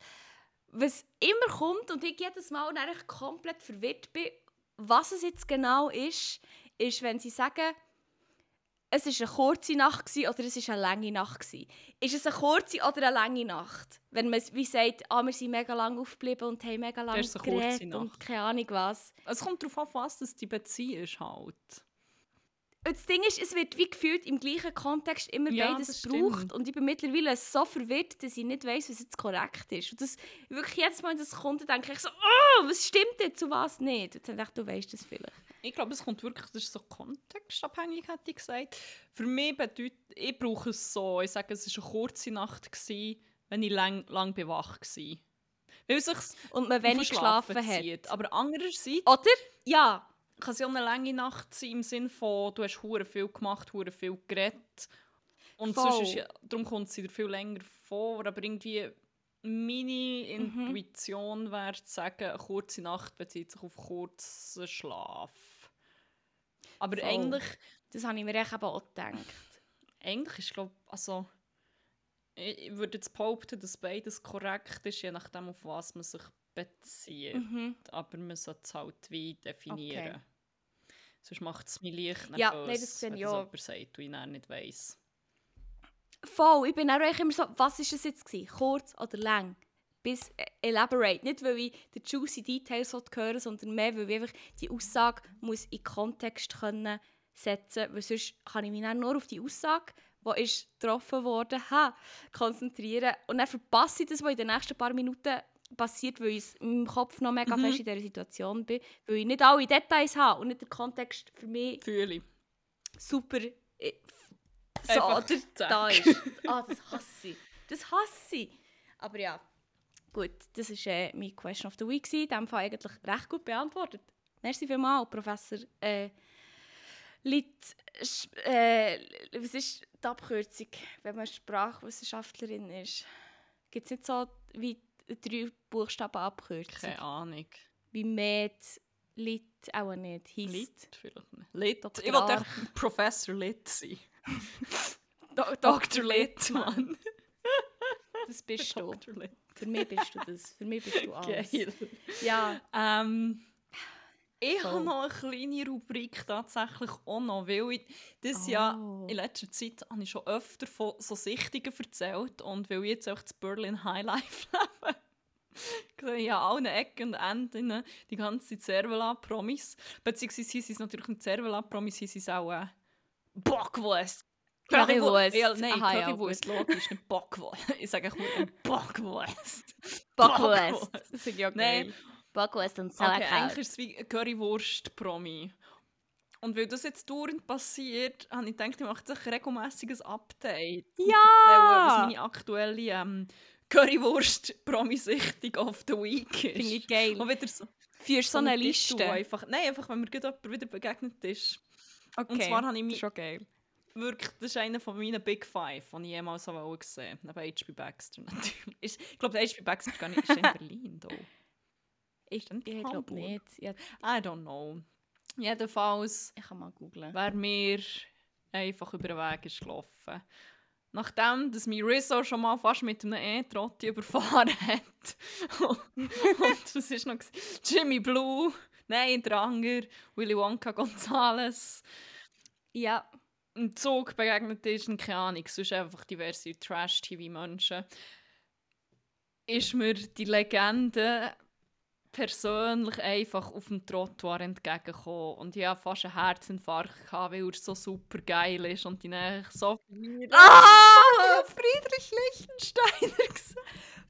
Was immer kommt und ich jedes Mal komplett verwirrt bin, was es jetzt genau ist, ist, wenn sie sagen, es war eine kurze Nacht gewesen, oder es war eine lange Nacht. Gewesen. Ist es eine kurze oder eine lange Nacht? Wenn man wie sagt, ah, wir sind mega lang aufgeblieben und haben mega lange geredet und keine Ahnung was. Es kommt darauf an, was die Beziehung ist halt. Und das Ding ist, es wird wie gefühlt im gleichen Kontext immer ja, beides gebraucht. Und ich bin mittlerweile so verwirrt, dass ich nicht weiß, was jetzt korrekt ist. Und das, wirklich jedes Mal, wenn das kommt, denke ich so, oh, was stimmt jetzt zu was nicht? Und dann denke ich, du weißt das vielleicht. Ich glaube, es kommt wirklich, das ist so kontextabhängig, hätte ich gesagt. Für mich bedeutet, ich brauche es so, ich sage, es war eine kurze Nacht, gewesen, wenn ich lang, lang bewach war. Weil sich Und man wenig geschlafen hat. Aber andererseits... Oder? Ja kann es ja eine lange Nacht sein, im Sinne von, du hast hure viel gemacht, hure viel geredet. Und sonst ist ja, darum kommt sie dir viel länger vor, aber irgendwie meine Intuition mhm. wäre zu sagen, eine kurze Nacht bezieht sich auf kurzen Schlaf. Aber Voll. eigentlich... Das habe ich mir echt auch gedacht. Eigentlich ist, glaube also ich würde jetzt behaupten, dass beides korrekt ist, je nachdem, auf was man sich bezieht. Mhm. Aber man sollte es halt wie definieren. Okay. Sonst macht es mich leicht ja, nervös, nein, das wenn ja. jemand sagt, und ich nicht weiss. Voll, ich bin auch immer so, was war es jetzt? Gewesen? Kurz oder lang? Bis äh, elaborate. Nicht, weil ich die juicy Details hören sondern mehr, weil ich einfach die Aussage muss in Kontext können setzen muss. Sonst kann ich mich dann nur auf die Aussage, die ist getroffen wurde, konzentrieren. Und dann verpasse ich das, was in den nächsten paar Minuten passiert, weil ich im Kopf noch mega mhm. fest in dieser Situation bin, weil ich nicht alle Details habe und nicht der Kontext für mich Fühle. super äh, so da ist. Ah, das hasse ich. Das hasse ich. Aber ja, gut, das war äh, meine Question of the Week. In diesem Fall eigentlich recht gut beantwortet. Merci vielmals, Professor äh, Litt, äh, was ist die Abkürzung, wenn man Sprachwissenschaftlerin ist? Gibt es nicht so wie drei Buchstaben abkürzen? Keine Ahnung. Wie Med, Lit auch nicht. Heisst. Lit vielleicht nicht. Lit. Dr. Ich wollte Professor Lit sein. Do Dr. Lit, Mann. Das bist du. Für mich bist du das. Für mich bist du alles. Geil. Ja. Ähm, ich habe noch eine kleine Rubrik tatsächlich auch noch, weil ich das oh. ja in letzter Zeit habe ich schon öfter von so Sichtungen erzählt und weil ich jetzt auch das Berlin Highlife lebe. ich ja allen Ecken und Enden die ganze Cervela-Promis. Beziehungsweise sie sind natürlich nicht Cervela-Promis, sie sind auch äh, Bockwurst. Currywurst. Ja, nein, Aha, Currywurst, ja, logisch, nicht Bockwurst. Ich sage nur Bockwurst. Bockwurst. Das ist ja geil. Nein, Bockwurst und Sauerkraut. Okay, eigentlich ist es wie Currywurst-Promi. Und weil das jetzt dauernd passiert, habe ich gedacht, ich mache ein regelmäßiges Update. Ja! Was meine aktuelle ähm, Currywurst-Promi-Sichtung of the Week ist. Finde ich geil. Und wieder so, Führst so eine Liste? Einfach, nein, einfach, wenn mir jemand wieder begegnet ist. Okay, und zwar habe ich mich, schon geil. Wirklich, das ist einer von meinen Big Five, die ich jemals so gesehen habe. Neben H.P. Baxter natürlich. Ich glaube, H.P. Baxter ist gar nicht ist in Berlin. Da. Ich, ich glaube nicht. Ja. I don't know. Jedenfalls. Ich kann mal googlen. Wer mir einfach über den Weg ist gelaufen. Nachdem, dass mein Rizzo schon mal fast mit einem E-Trotti überfahren hat. und was ist noch? Jimmy Blue, nein, Dranger, Willy Wonka Gonzales. Ja. Im Zug begegnet ist, keine Ahnung, sonst einfach diverse Trash-TV-Menschen. Ist mir die Legende persönlich einfach auf dem Trottoir entgegengekommen und ich hatte fast einen Herzinfarkt, gehabt, weil er so super geil ist und die Nähe so Ah! Friedrich Lichtensteiner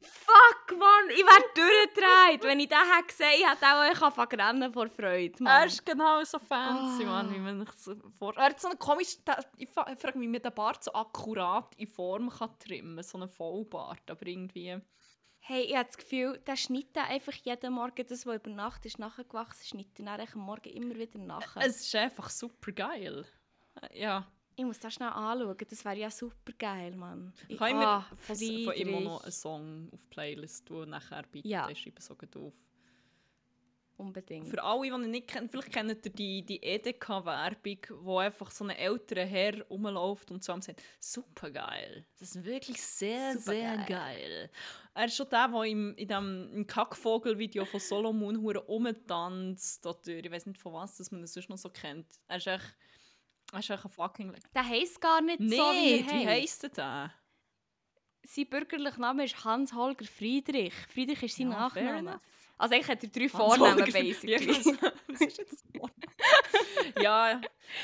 Fuck, Mann, ich wäre durchgedreht. Wenn ich den hätte gesehen, ich hätte auch anfangen rennen vor Freude. Mann. Er ist genau so fancy, oh. Mann, wie man sich so vor... Er hat so einen komischen... Ich frage mich, wie man den Bart so akkurat in Form kann trimmen kann. So einen Vollbart, aber irgendwie... Hey, ich habe das Gefühl, der schneidet einfach jeden Morgen das, was über Nacht ist, nachgewachsen, schneidet dann am Morgen immer wieder nach. Es ist einfach super geil. Ja. Ich muss das schnell anschauen, das wäre ja super geil, Mann. Ich kann ah, von ihm noch einen Song auf die Playlist tun, nachher bitte, ja. ich schreibe es auf. Unbedingt. Für alle, die ihn nicht kennen, vielleicht kennt ihr die, die EDK-Werbung, wo einfach so ein älterer Herr rumläuft und zusammen sagt, super geil. Das ist wirklich sehr, super sehr geil. Er ist schon der, der im, in dem Kackvogel-Video von Solomon rumtanzt. Oder ich weiß nicht, von was dass man das sonst noch so kennt. Er ist echt Das ist echt ein fucking... Der heisst gar nicht Nee, so, wie er wie heisst. heisst der? Sein bürgerlicher Name ist Hans-Holger Friedrich. Friedrich ist sein Ja, Nachname. Also eigentlich hat er drei Vornamen, basically. Ja, was ist jetzt das ja,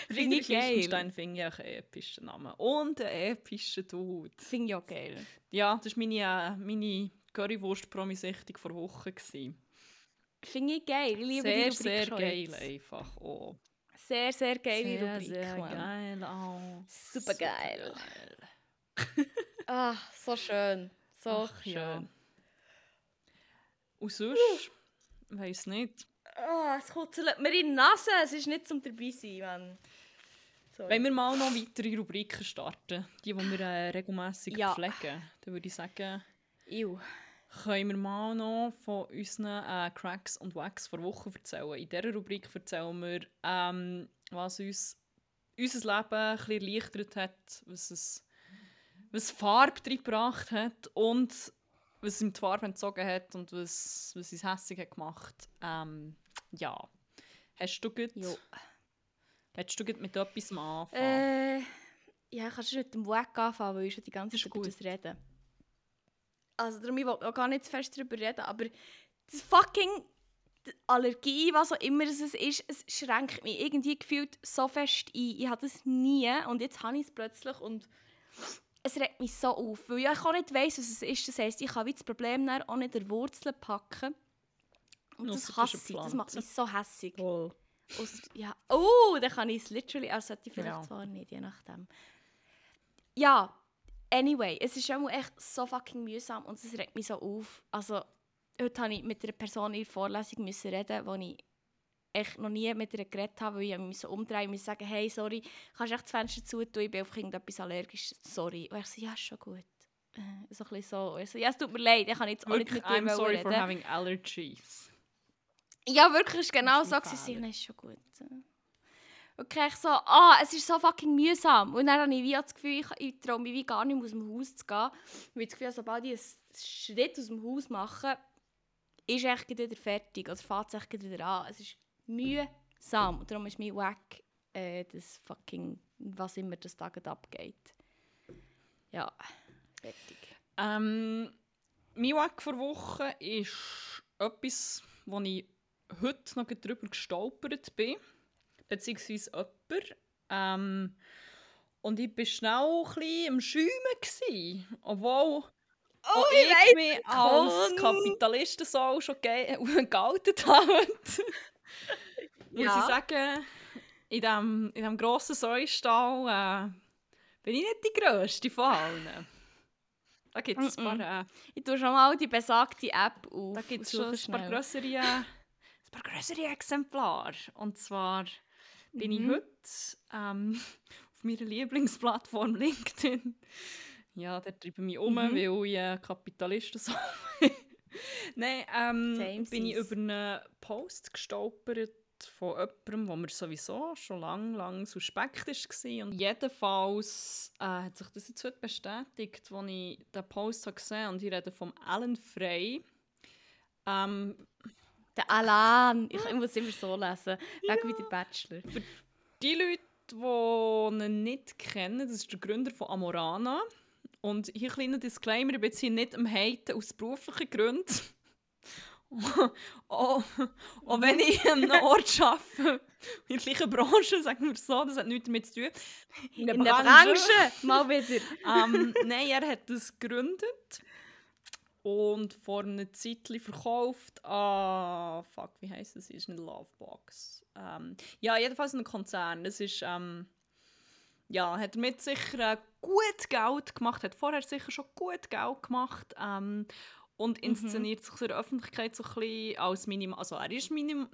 Finde ich geil. Liechtenstein finde ich auch einen epischen Namen. Und einen epischen Dude. Finde ich auch geil. Ja, das war meine, äh, meine Currywurst-Promi-Sichtung vor Wochen. Finde ich geil. Ich liebe Sehr, die sehr schon geil einfach. Oh. Sehr, sehr geile sehr, Rubrik. sehr geil auch. Super geil. Supergeil. Ah, so schön. So Ach, schön. ja. Und sonst? Weiß nicht. Ah, es kitzelt mir in die Nase. Es ist nicht zum dabei sein, Mann. Wenn wir mal noch weitere Rubriken starten, die, die wir äh, regelmässig Ja. pflegen, dann würde ich sagen, Ew. können wir mal noch von unseren äh, Cracks und Wax vor Wochen erzählen. In dieser Rubrik erzählen wir, ähm, was uns unser Leben ein bisschen erleichtert hat, was es was Farbe reingebracht hat und was ihm die Farbe entzogen hat und was, was es hässlich hat gemacht. Ähm, ja. Hast du gut, Jo. hast du gut mit etwas anfangen? Äh, ja, ich kann schon mit dem Wack anfangen, weil ich schon die ganze Zeit über das reden. Also darum, ich will auch gar nicht zu fest darüber reden, aber das fucking die Allergie, was auch immer es ist, es schränkt mich irgendwie gefühlt so fest ein. Ich hatte das nie und jetzt habe ich es plötzlich und es regt mich so auf, weil ich auch nicht weiss, was es ist. Das heisst, ich kann das Problem auch nicht der Wurzeln packen. Und das bist hasse ich, das macht mich so hässig. Ausser, ja. Oh, dann kann ich es literally. Also sollte ich vielleicht Ja. zwar nicht, je nachdem. Ja, anyway, es ist auch echt so fucking mühsam und es regt mich so auf. Also, heute habe ich mit einer Person in der Vorlesung müssen reden, wo ich echt noch nie mit ihr geredet habe, weil ich mich so umdrehen musste sagen, hey, sorry, kannst du echt das Fenster zutun, ich bin auf irgendetwas allergisch, sorry. Und ich so, ja, ist schon gut. Äh, So ein bisschen so. Ich so, ja, es tut mir leid, ich kann jetzt auch nicht Wirklich, mit dir I'm sorry reden. for having allergies. Ja, wirklich, ist genau ist so. Fehler. Nein, ist schon gut. Okay, ich so, ah, es ist so fucking mühsam. Und dann habe ich wie das Gefühl, ich, ich traue mich wie gar nicht mehr aus dem Haus zu gehen. Weil ich das Gefühl habe, sobald ich einen Schritt aus dem Haus mache, ist gleich wieder fertig. Oder fährt es wieder an. Es ist mühsam. Und darum ist mein Wack äh, das fucking, was immer das Tag abgeht. Ja, fertig. Ähm, mein Wack vor Woche ist etwas, wo ich heute noch darüber gestolpert bin. Beziehungsweise jemand. Ähm, und ich war schnell ein bisschen am Schäumen. gewesen, Obwohl auch ich ich mich als. Kapitalisten so schon ge geoutet habe. Muss Ja. ich sagen, in diesem in dem grossen Säustall äh, bin ich nicht die Grösste von allen. Da gibt es ein paar... Äh, Ich tue schon mal die besagte App auf. da gibt es schon ein paar grössere, äh, ein paar grössere Exemplare. Und zwar bin ich Mhm. heute ähm, auf meiner Lieblingsplattform LinkedIn. Ja, da treibe ich mich um, Mhm. weil ich äh, Kapitalisten so Nein, ähm, Same bin ich über einen Post gestolpert von jemandem, wo mir sowieso schon lang, lang suspekt war. Und jedenfalls äh, hat sich das jetzt heute bestätigt, als ich den Post habe gesehen habe. Und ich rede vom Alan Frey. Ähm, Der Alan. Ich, muss immer so lesen. Wegen wie der Bachelor. die Leute, die ihn nicht kennen, das ist der Gründer von Amorana. Und hier ein kleiner Disclaimer, ich bin jetzt hier nicht am Haten aus beruflichen Gründen. auch, auch wenn ich an einem Ort arbeite, in der gleichen Branche, sagen wir so, das hat nichts damit zu tun. In der Branche. Mal wieder. ähm, nein, er hat das gegründet und vor einer Zeit verkauft an. Fuck, wie heisst das? Ist nicht Lovebox. Ähm, ja, jedenfalls ein Konzern. Das ist. Ähm, ja, hat mit sicher äh, gut Geld gemacht, hat vorher sicher schon gut Geld gemacht ähm, und inszeniert sich in der Öffentlichkeit so ein bisschen als Minimal. Also er ist Minim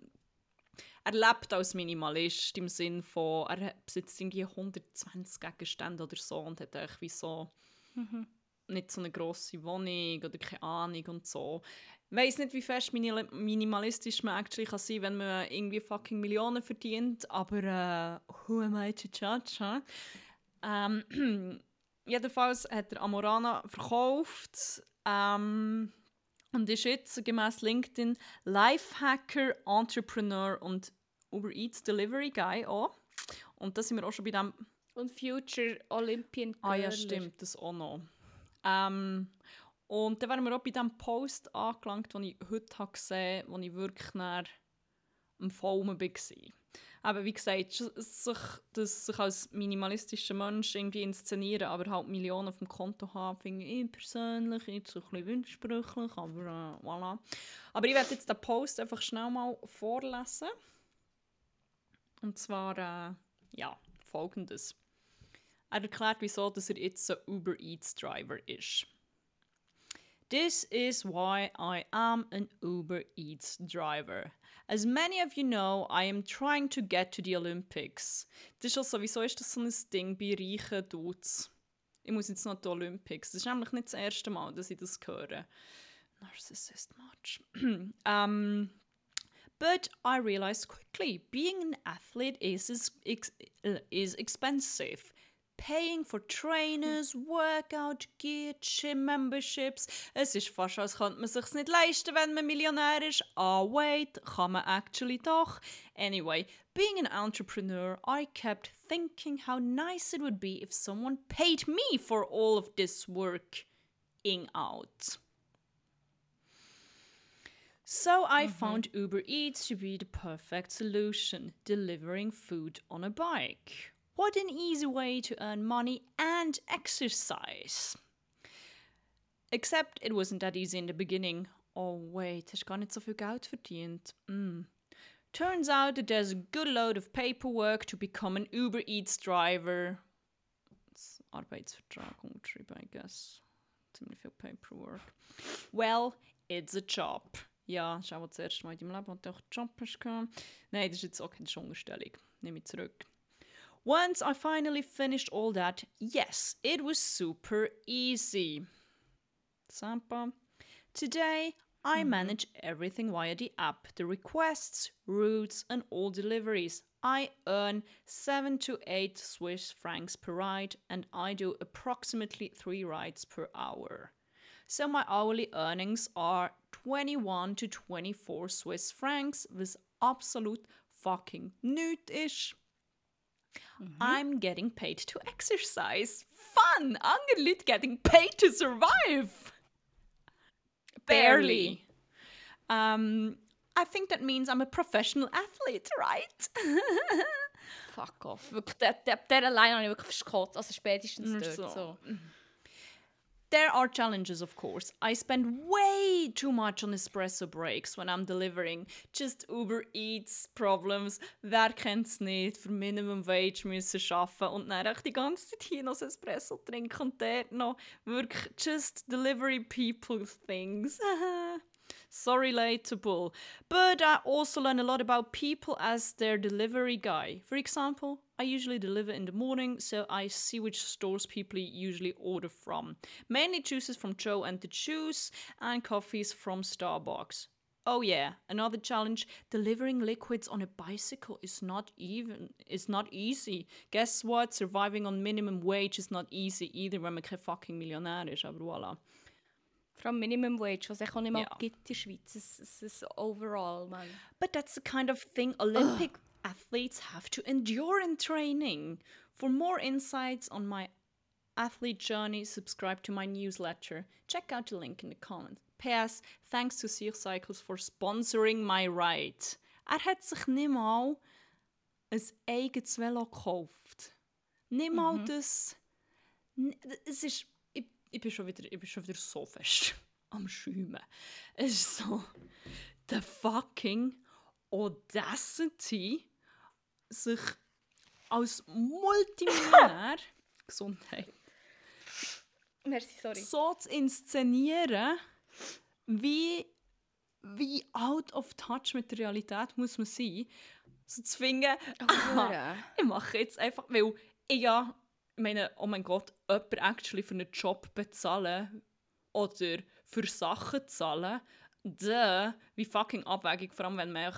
er lebt als Minimalist im Sinn von, er besitzt irgendwie 120 Gegenstände oder so und hat eigentlich wie so nicht so eine grosse Wohnung oder keine Ahnung und so. Ich weiss nicht, wie fest minimalistisch man actually kann sein wenn man irgendwie fucking Millionen verdient, aber äh, who am I to judge, huh? ähm, Jedenfalls hat er Amorana verkauft ähm, und ist jetzt gemäß LinkedIn Lifehacker, Entrepreneur und Uber Eats Delivery Guy auch. Und da sind wir auch schon bei dem... Und Future Olympian Ah ja, stimmt, das auch noch. Ähm, und dann wären wir auch bei diesem Post angelangt, den ich heute habe gesehen habe, wo ich wirklich nach am Filmen war. Aber wie gesagt, sich, das sich als minimalistischer Mensch irgendwie inszenieren, aber halt Millionen auf dem Konto haben, finde ich persönlich jetzt so ein bisschen widersprüchlich, aber äh, voilà. Aber ich werde jetzt den Post einfach schnell mal vorlesen. Und zwar, äh, ja, folgendes. Er erklärt, wieso dass er jetzt ein Uber Eats Driver ist. This is why I am an Uber Eats driver. As many of you know, I am trying to get to the Olympics. Das ist also, wieso ist das so ein Ding bei reichen Dudes? Ich muss jetzt noch die Olympics. Das ist nämlich nicht das erste Mal, dass ich das höre. Narcissist much. um, but I realized quickly being an athlete is, is, is expensive. Paying for trainers, workout gear, gym memberships. Es ist fast, als könnte man sich nicht leisten, wenn man Millionär ist. Ah, wait, kann man actually doch. Anyway, being an entrepreneur, I kept thinking how nice it would be if someone paid me for all of this working out. So I found Uber Eats to be the perfect solution, delivering food on a bike. What an easy way to earn money and exercise. Except it wasn't that easy in the beginning. Oh wait, hast gar nicht so viel Geld verdient. Mm. Turns out that there's a good load of paperwork to become an Uber Eats driver. Das Arbeitsvertrag I guess. Ziemlich viel Paperwork. Well, it's a job. Ja, das ist auch das erste Mal in deinem Leben, wo du auch Job hast. Nein, das ist jetzt auch keine Unterstellung. Nehme ich zurück. Once I finally finished all that, yes, it was super easy. Sampa. Today, I mm-hmm. manage everything via the app the requests, routes, and all deliveries. I earn 7 to 8 Swiss francs per ride, and I do approximately 3 rides per hour. So my hourly earnings are 21 to 24 Swiss francs, with absolute fucking nichts ist. I'm getting paid to exercise. Fun! Leute getting paid to survive. Barely. Um, I think that means I'm a professional athlete, right? Fuck off. Wirklich, der, der, der allein habe ich wirklich verschkotzt. Also spätestens dort. so. So. There are challenges, of course. I spend way too much on espresso breaks when I'm delivering. Just Uber Eats Problems. Wer kennt's nicht? Für Minimum Wage müssen arbeiten und dann echt die ganze Zeit hier noch Espresso trinken und dort noch wirklich just delivery people things. so relatable. But I also learn a lot about people as their delivery guy. For example, I usually deliver in the morning, so I see which stores people usually order from. Mainly juices from Joe and the Juice and coffees from Starbucks. Oh yeah, another challenge, delivering liquids on a bicycle is not even is not easy. Guess what? Surviving on minimum wage is not easy either, wenn man kein fucking Millionär ist, aber voilà. Vor allem Minimum Wage, was es auch nicht mal Ja. gibt in der Schweiz. Es, es ist overall, man. But that's the kind of thing Olympic athletes have to endure in training. For more insights on my athlete journey, subscribe to my newsletter. Check out the link in the comments. P.S. Thanks to Sea Cycles for sponsoring my ride. Er hat sich nicht mal ein eigenes Velo gekauft. Nicht mal das. N- Es ist. Ich, ich, bin schon wieder, ich bin schon wieder so fest am Schäumen. Es ist so. The fucking Audacity, sich als Multimillionär Gesundheit Merci, sorry. so zu inszenieren, wie, wie out of touch mit der Realität muss man sein, so zu finden, aha, ich mache jetzt einfach, weil ich ja, ich meine, oh mein Gott, jemand actually für einen Job bezahlen oder für Sachen zahlen, da, wie fucking abwägig, vor allem wenn man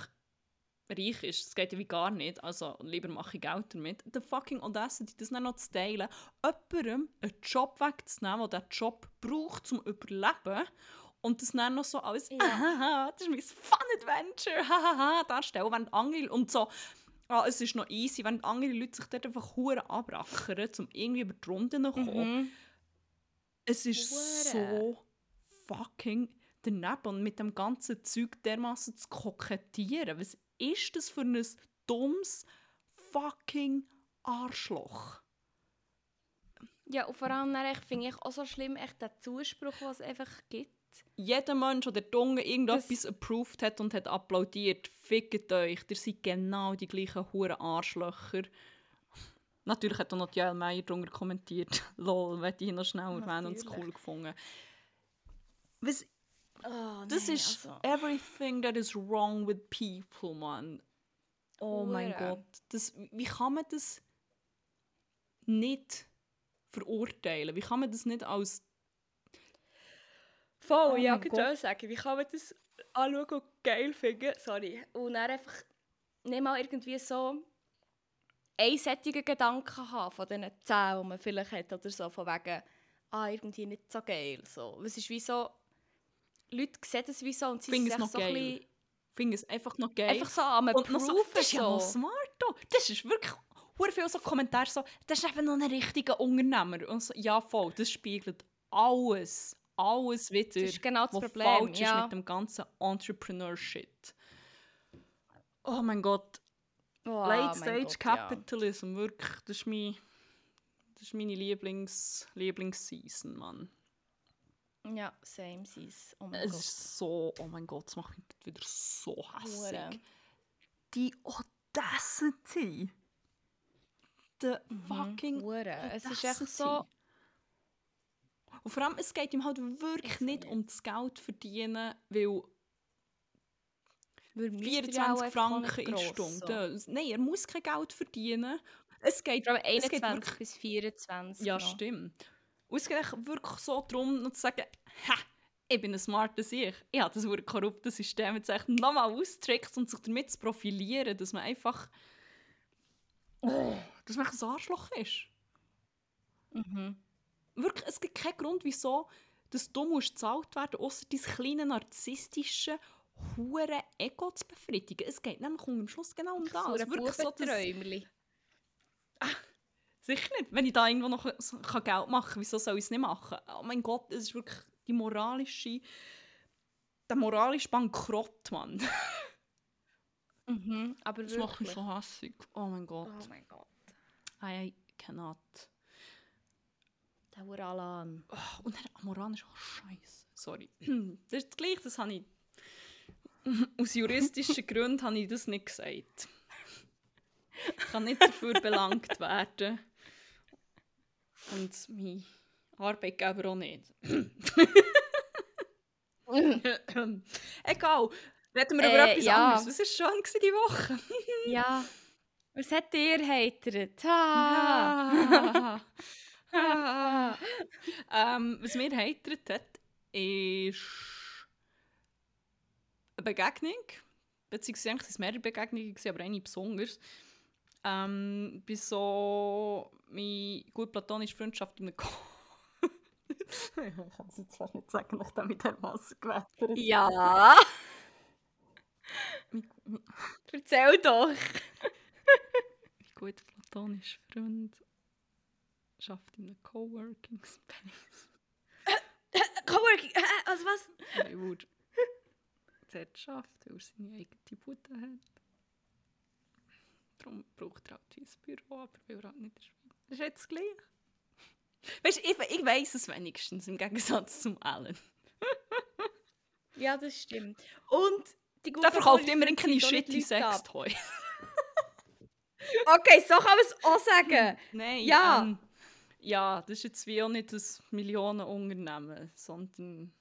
reich ist, das geht ja wie gar nicht, also lieber mache ich Geld damit. The fucking Audacity, das dann noch zu teilen, jemandem einen Job wegzunehmen, der diesen Job braucht, zum Überleben und das dann noch so als Ja. «Hahaha, das ist mein Fun-Adventure, hahaha», darstellen, während andere und so ah, es ist noch easy, wenn andere Leute sich dort einfach hure abrackern, um irgendwie über die Runden zu kommen. Mhm. Es ist Hure. so fucking daneben und mit dem ganzen Zeug dermaßen zu kokettieren. Was ist das für ein dummes fucking Arschloch? Ja, und vor allem dann echt finde ich auch so schlimm, echt den Zuspruch, den es einfach gibt. Jeder Mensch, der unten irgendetwas approved hat und hat applaudiert, fickt euch. Ihr seid genau die gleichen huren Arschlöcher. Natürlich hat auch noch Joel Meyer drunter kommentiert. Lol, hätte ich noch schnell erwähnen und es cool gefunden. Was, Oh, das nein, ist also- everything that is wrong with people, man. Oh mein Hure. Gott. Das, wie kann man das nicht verurteilen? Wie kann man das nicht als Voll, Oh ja, mein ich kann sagen. Wie kann man das anschauen und geil finden? Sorry. Und dann einfach nicht mal irgendwie so einsättige Gedanken haben von diesen zehn, die man vielleicht hat oder so, von wegen, ah, irgendwie nicht so geil. So. Es ist wie so, Leute sehen das wie so und sie sind es echt noch so ein geil. bisschen, finde es einfach noch geil. einfach so am Und noch so, das ist ja noch smart. da. Das ist wirklich hure viel so Kommentare so, das ist eben noch ein richtiger Unternehmer. Und so, ja, voll, das spiegelt alles, alles wieder, Das ist genau das Problem, falsch ja. ist mit dem ganzen Entrepreneur-Shit. Oh mein Gott, Oh, Late Stage Gott, ja. Capitalism, wirklich, das ist, mein, das ist meine Lieblings, Lieblingsseason, Mann. Ja, same sis. Oh Es Gott. ist so, oh mein Gott, es macht mich wieder so hässlich. Hure. Die Audacity. Der Mhm. fucking Hure. Es ist echt so... Und vor allem, es geht ihm halt wirklich so nicht um das Geld verdienen, weil Weil müsst ihr ja 24 auch einfach auch nicht Franken in Stunde. Nein, er muss kein Geld verdienen. Es geht, es geht 21 wirklich bis 24. Ja, noch. stimmt. Und es geht wirklich so darum, noch zu sagen, ha, ich bin ein smarter Ich. Ich habe das korrupte System jetzt echt nochmal austrickst und sich damit zu profilieren, dass man einfach... Oh, dass man ein Arschloch ist. Mhm. Wirklich, es gibt keinen Grund, wieso dass du musst gezahlt werden außer dein kleine narzisstische hure Ego zu befriedigen. Es geht nämlich am Schluss genau um das. Ein Wirklich so, dass, Bubenträumli. Sicher nicht. Wenn ich da irgendwo noch kann Geld machen kann, wieso soll ich es nicht machen? Oh mein Gott, es ist wirklich die moralische... Der moralische Bankrott, Mann. Mhm. Aber Das macht mich so hässlich. Oh mein Gott. Oh mein Gott. I cannot. Der Uralan. Oh, und der Amoran ist auch scheiße. Sorry. Das ist gleich, das habe ich... Aus juristischen Gründen habe ich das nicht gesagt. Ich kann nicht dafür belangt werden. Und mein Arbeitgeber auch nicht. Egal. Reden wir über Äh, etwas ja. anderes. Was war schön gewesen die Woche? ja. Was hat dir heitert? Ah. ähm, was mir heitert hat, ist eine Begegnung. Beziehungsweise waren es mehrere Begegnungen, aber eine besonders. Ähm, bei so meine gut platonische Freundschaft Ko Ich kann es jetzt fast nicht sagen, nachdem mit der Masse gewettert ja. Erzähl doch. mein guter platonischer Freund arbeitet in einem Coworking Space. Coworking. Also was? Nein, wo er dort schafft, weil er seine eigene Bude hat. Darum braucht er halt ein Büro, aber weil er halt nicht in der Schweiz Das ist jetzt gleich. Weißt du, ich, ich weiss es wenigstens, im Gegensatz zum Allen. Ja, das stimmt. Und die gute Der verkauft keine Freunde sind shitty Sextoy. Okay, so kann man es auch sagen. Nein, Ja. Ähm, ja, das ist jetzt wie auch nicht ein Millionenunternehmen, sondern...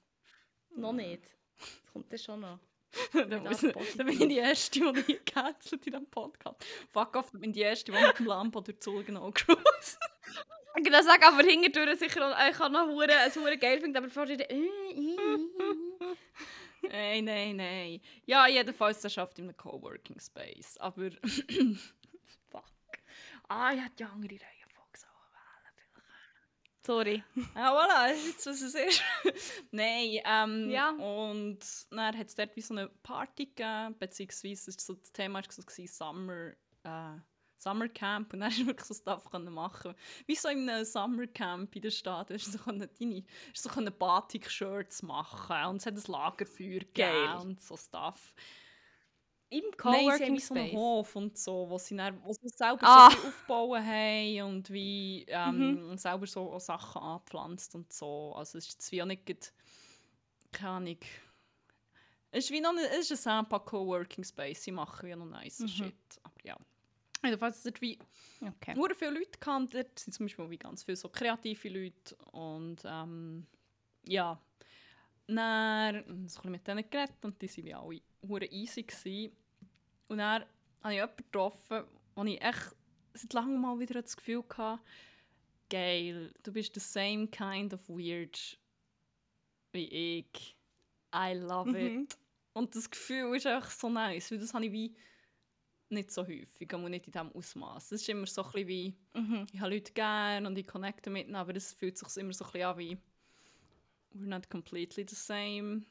Noch nicht. Das kommt dann schon noch. dann, das bin ich die Erste, die hier gecancelt in diesem Podcast. Fuck off, dann bin ich die Erste, die mit dem Lampo durch die Zungen angeschaut Ich kann sagen, aber hinterher sicher noch, ich kann noch hure, es hure geil finden, aber vorher äh, Nein, nein, nein. Ja, jedenfalls, der schafft in einem Coworking Space. Aber. Fuck. Ah, ich hätte die andere wählen. Sorry. Ah, voilà, das ist jetzt, was es ist. nein, ähm. Ja. Und dann hat es dort wie so eine Party gegeben, beziehungsweise das, so das Thema war so Summer äh, Summercamp und dann du wirklich so Stuff können machen Wie so in einem Summercamp in der Stadt. Du hast so können deine hast so Batik-Shirts machen und es hat ein Lagerfeuer gegeben und so Stuff. Im Nein, Coworking wie so einen. Hof und so, wo sie, dann, wo sie selber Ah. so aufbauen haben und wie ähm, selber so Sachen anpflanzt und so. Also es ist jetzt wie auch nicht, keine Ahnung, es ist wie noch ein, es ist ein Sampa Coworking Space, sie machen wie noch nice Shit. Aber ja. Jedenfalls es hat wie Okay. nur viele Leute gehabt, dort sind zum Beispiel wie ganz viele so kreative Leute und ähm, ja. Dann so ein bisschen mit denen geredet und die waren wie alle hure easy. Gewesen. Und dann habe ich jemanden getroffen, wo ich echt seit langem mal wieder das Gefühl hatte, geil, du bist the same kind of weird wie ich. I love Mhm. it. Und das Gefühl ist einfach so nice, weil das habe ich wie nicht so häufig, und nicht in diesem Ausmaß. Es ist immer so ein bisschen wie, Mhm. ich habe Leute gerne und ich connecte mit ihnen, aber es fühlt sich immer so ein bisschen an wie we're not completely the same.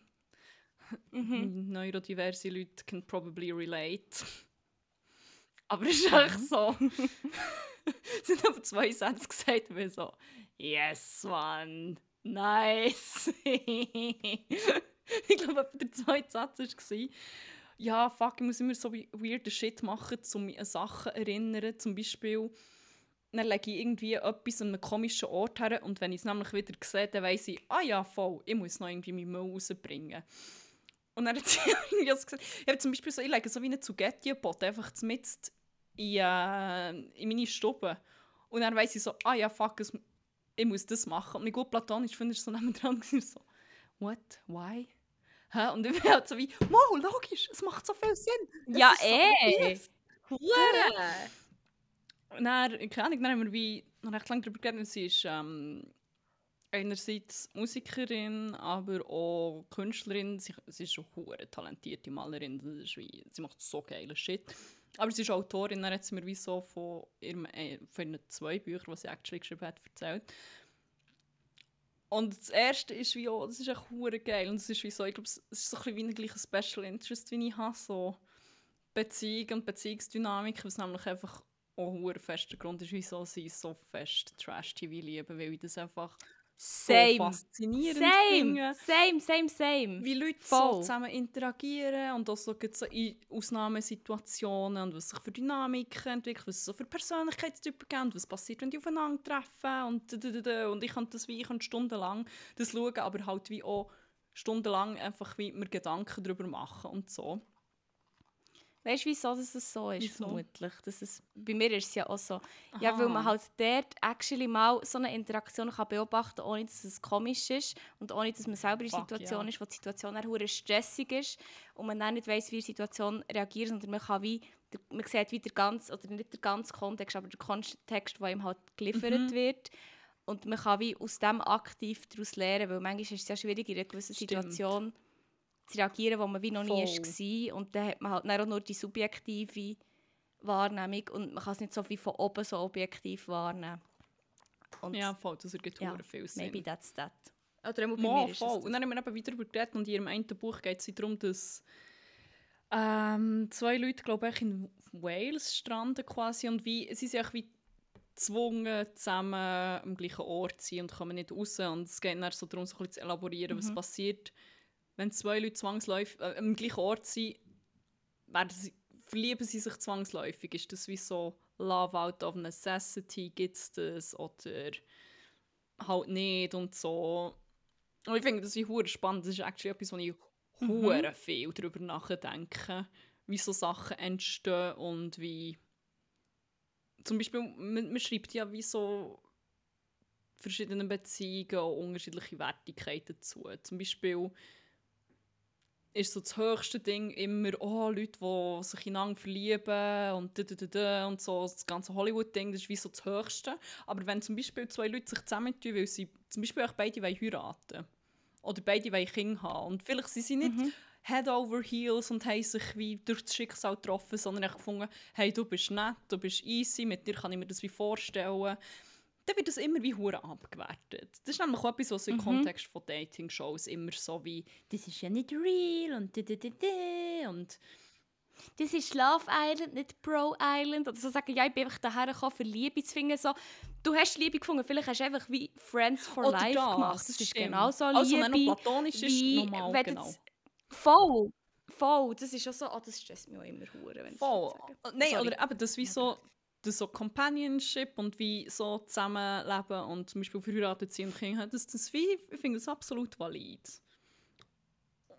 Mhm. Neurodiverse Leute can probably relate. Aber es ist echt so. es sind aber zwei Sätze gesagt, wie so, yes, man, nice. ich glaube, der zweite Satz war, ja, fuck, ich muss immer so we- weirden Shit machen, um mich an Sachen zu erinnern. Zum Beispiel, dann lege ich irgendwie etwas an einem komischen Ort her und wenn ich es nämlich wieder sehe, dann weiss ich, ah ja, voll, ich muss noch irgendwie meinen Müll rausbringen. Und dann hat sie irgendwie so gesagt, ich habe zum Beispiel so, ich lege so wie einen Zugetti-Pot einfach mit in, äh, in meine Stube. Und dann weiss ich so, ah ja, fuck, es, ich muss das machen. Und mein gut platonisch finde ich so nebendran gewesen, so, what, why? Hä? Und ich bin halt so wie, wow, logisch, es macht so viel Sinn. Ja, ist so eh. obvious. Hure! Und dann, keine Ahnung, dann haben wir wie noch recht lange darüber geredet. Sie ist ähm, einerseits Musikerin, aber auch Künstlerin. Sie, sie ist eine talentierte Malerin. Wie, sie macht so geile Shit. Aber sie ist Autorin. Dann hat sie mir wie so von, ihrem, äh, von ihren zwei Büchern, die sie actually geschrieben hat, erzählt. Und das erste ist wie, oh, das ist echt hure geil. Und es ist wie so, ich glaube, es ist so ein bisschen wie ein Special Interest, wie ich habe. So Beziehung und Beziehungsdynamik, was nämlich einfach auch ein fester Grund ist, wieso sie so fest Trash-TV lieben, weil ich das einfach so Same. faszinierend Same, same, same, same. Wie Leute Voll. so zusammen interagieren und auch so, so in Ausnahmesituationen und was sich für Dynamiken entwickelt, was es so für Persönlichkeitstypen gibt und was passiert, wenn die aufeinandertreffen und, und ich kann das wie, ich kann stundenlang das schauen, aber halt wie auch stundenlang einfach wie mir Gedanken darüber machen und so. Weißt du, wieso dass es so ist? Wieso? Vermutlich. Das ist, bei mir ist es ja auch so. Ja, Aha. weil man halt dort actually mal so eine Interaktion kann beobachten kann, ohne dass es komisch ist und ohne dass man selber in der Fuck, Situation ja. ist, wo die Situation dann stressig ist und man dann nicht weiss, wie die Situation reagiert, sondern man kann wie, der- man sieht wie der ganze, oder nicht der ganze Kontext, aber der Kontext, der ihm halt geliefert Mhm. wird. Und man kann wie aus dem aktiv daraus lernen, weil manchmal ist es ja schwierig, in einer gewissen Stimmt. Situation zu reagieren, wo man wie noch nie Voll. war. Und dann hat man halt dann auch nur die subjektive Wahrnehmung und man kann es nicht so wie von oben so objektiv wahrnehmen. Und Ja, voll, das ergibt Ja, viel Sinn. maybe that's that. Oder auch bei Mo, mir ist voll. Und dann haben wir eben wieder darüber geredet und in ihrem einen Buch geht es darum, dass ähm, zwei Leute, glaube ich, in Wales stranden quasi und wie, sie sind auch wie gezwungen, zusammen am gleichen Ort zu sein und kommen nicht raus. Und es geht dann so darum, so ein bisschen zu elaborieren, was passiert, wenn zwei Leute zwangsläufig äh, am gleichen Ort sind, sie, verlieben sie sich zwangsläufig. Ist das wie so Love out of necessity? Gibt es das? Oder halt nicht und so. Und ich finde das wie hure spannend. Das ist actually etwas, wo ich hure viel darüber nachdenke, wie so Sachen entstehen und wie zum Beispiel, man, man schreibt ja wie so verschiedene Beziehungen auch unterschiedliche Wertigkeiten dazu. Zum Beispiel ist so das höchste Ding immer, oh, Leute, die sich ineinander verlieben und da, da, da, da, und so, das ganze Hollywood-Ding, das ist wie so das Höchste. Aber wenn zum Beispiel zwei Leute sich zusammentun, weil sie zum Beispiel auch beide wollen heiraten oder beide wollen Kinder haben und vielleicht sind sie nicht Head over Heels und haben sich wie durch das Schicksal getroffen, sondern ich gefunden, hey, du bist nett, du bist easy, mit dir kann ich mir das wie vorstellen. Dann wird das immer wie hure abgewertet. Das ist nämlich auch etwas, was im Kontext von Dating-Shows immer so wie «Das ist ja nicht real» und «da, da, da, da» und das ist Love Island, nicht Bro Island. Oder so sagen, ja, ich bin einfach daher gekommen, für Liebe zu finden. So, du hast Liebe gefunden, vielleicht hast du einfach wie Friends for Oder Life das, gemacht. Das ist stimmt. genau so Also, wenn Liebe. noch platonisch wie, ist, normal, genau. Voll, voll. Das ist auch so, oh, das stresst mich auch immer hure, wenn Voll. Nein, Sorry. oder eben das wie so, das so Companionship und wie so zusammenleben und zum Beispiel verheiratet sein und Kinder haben, das, das wie, ich finde das absolut valid.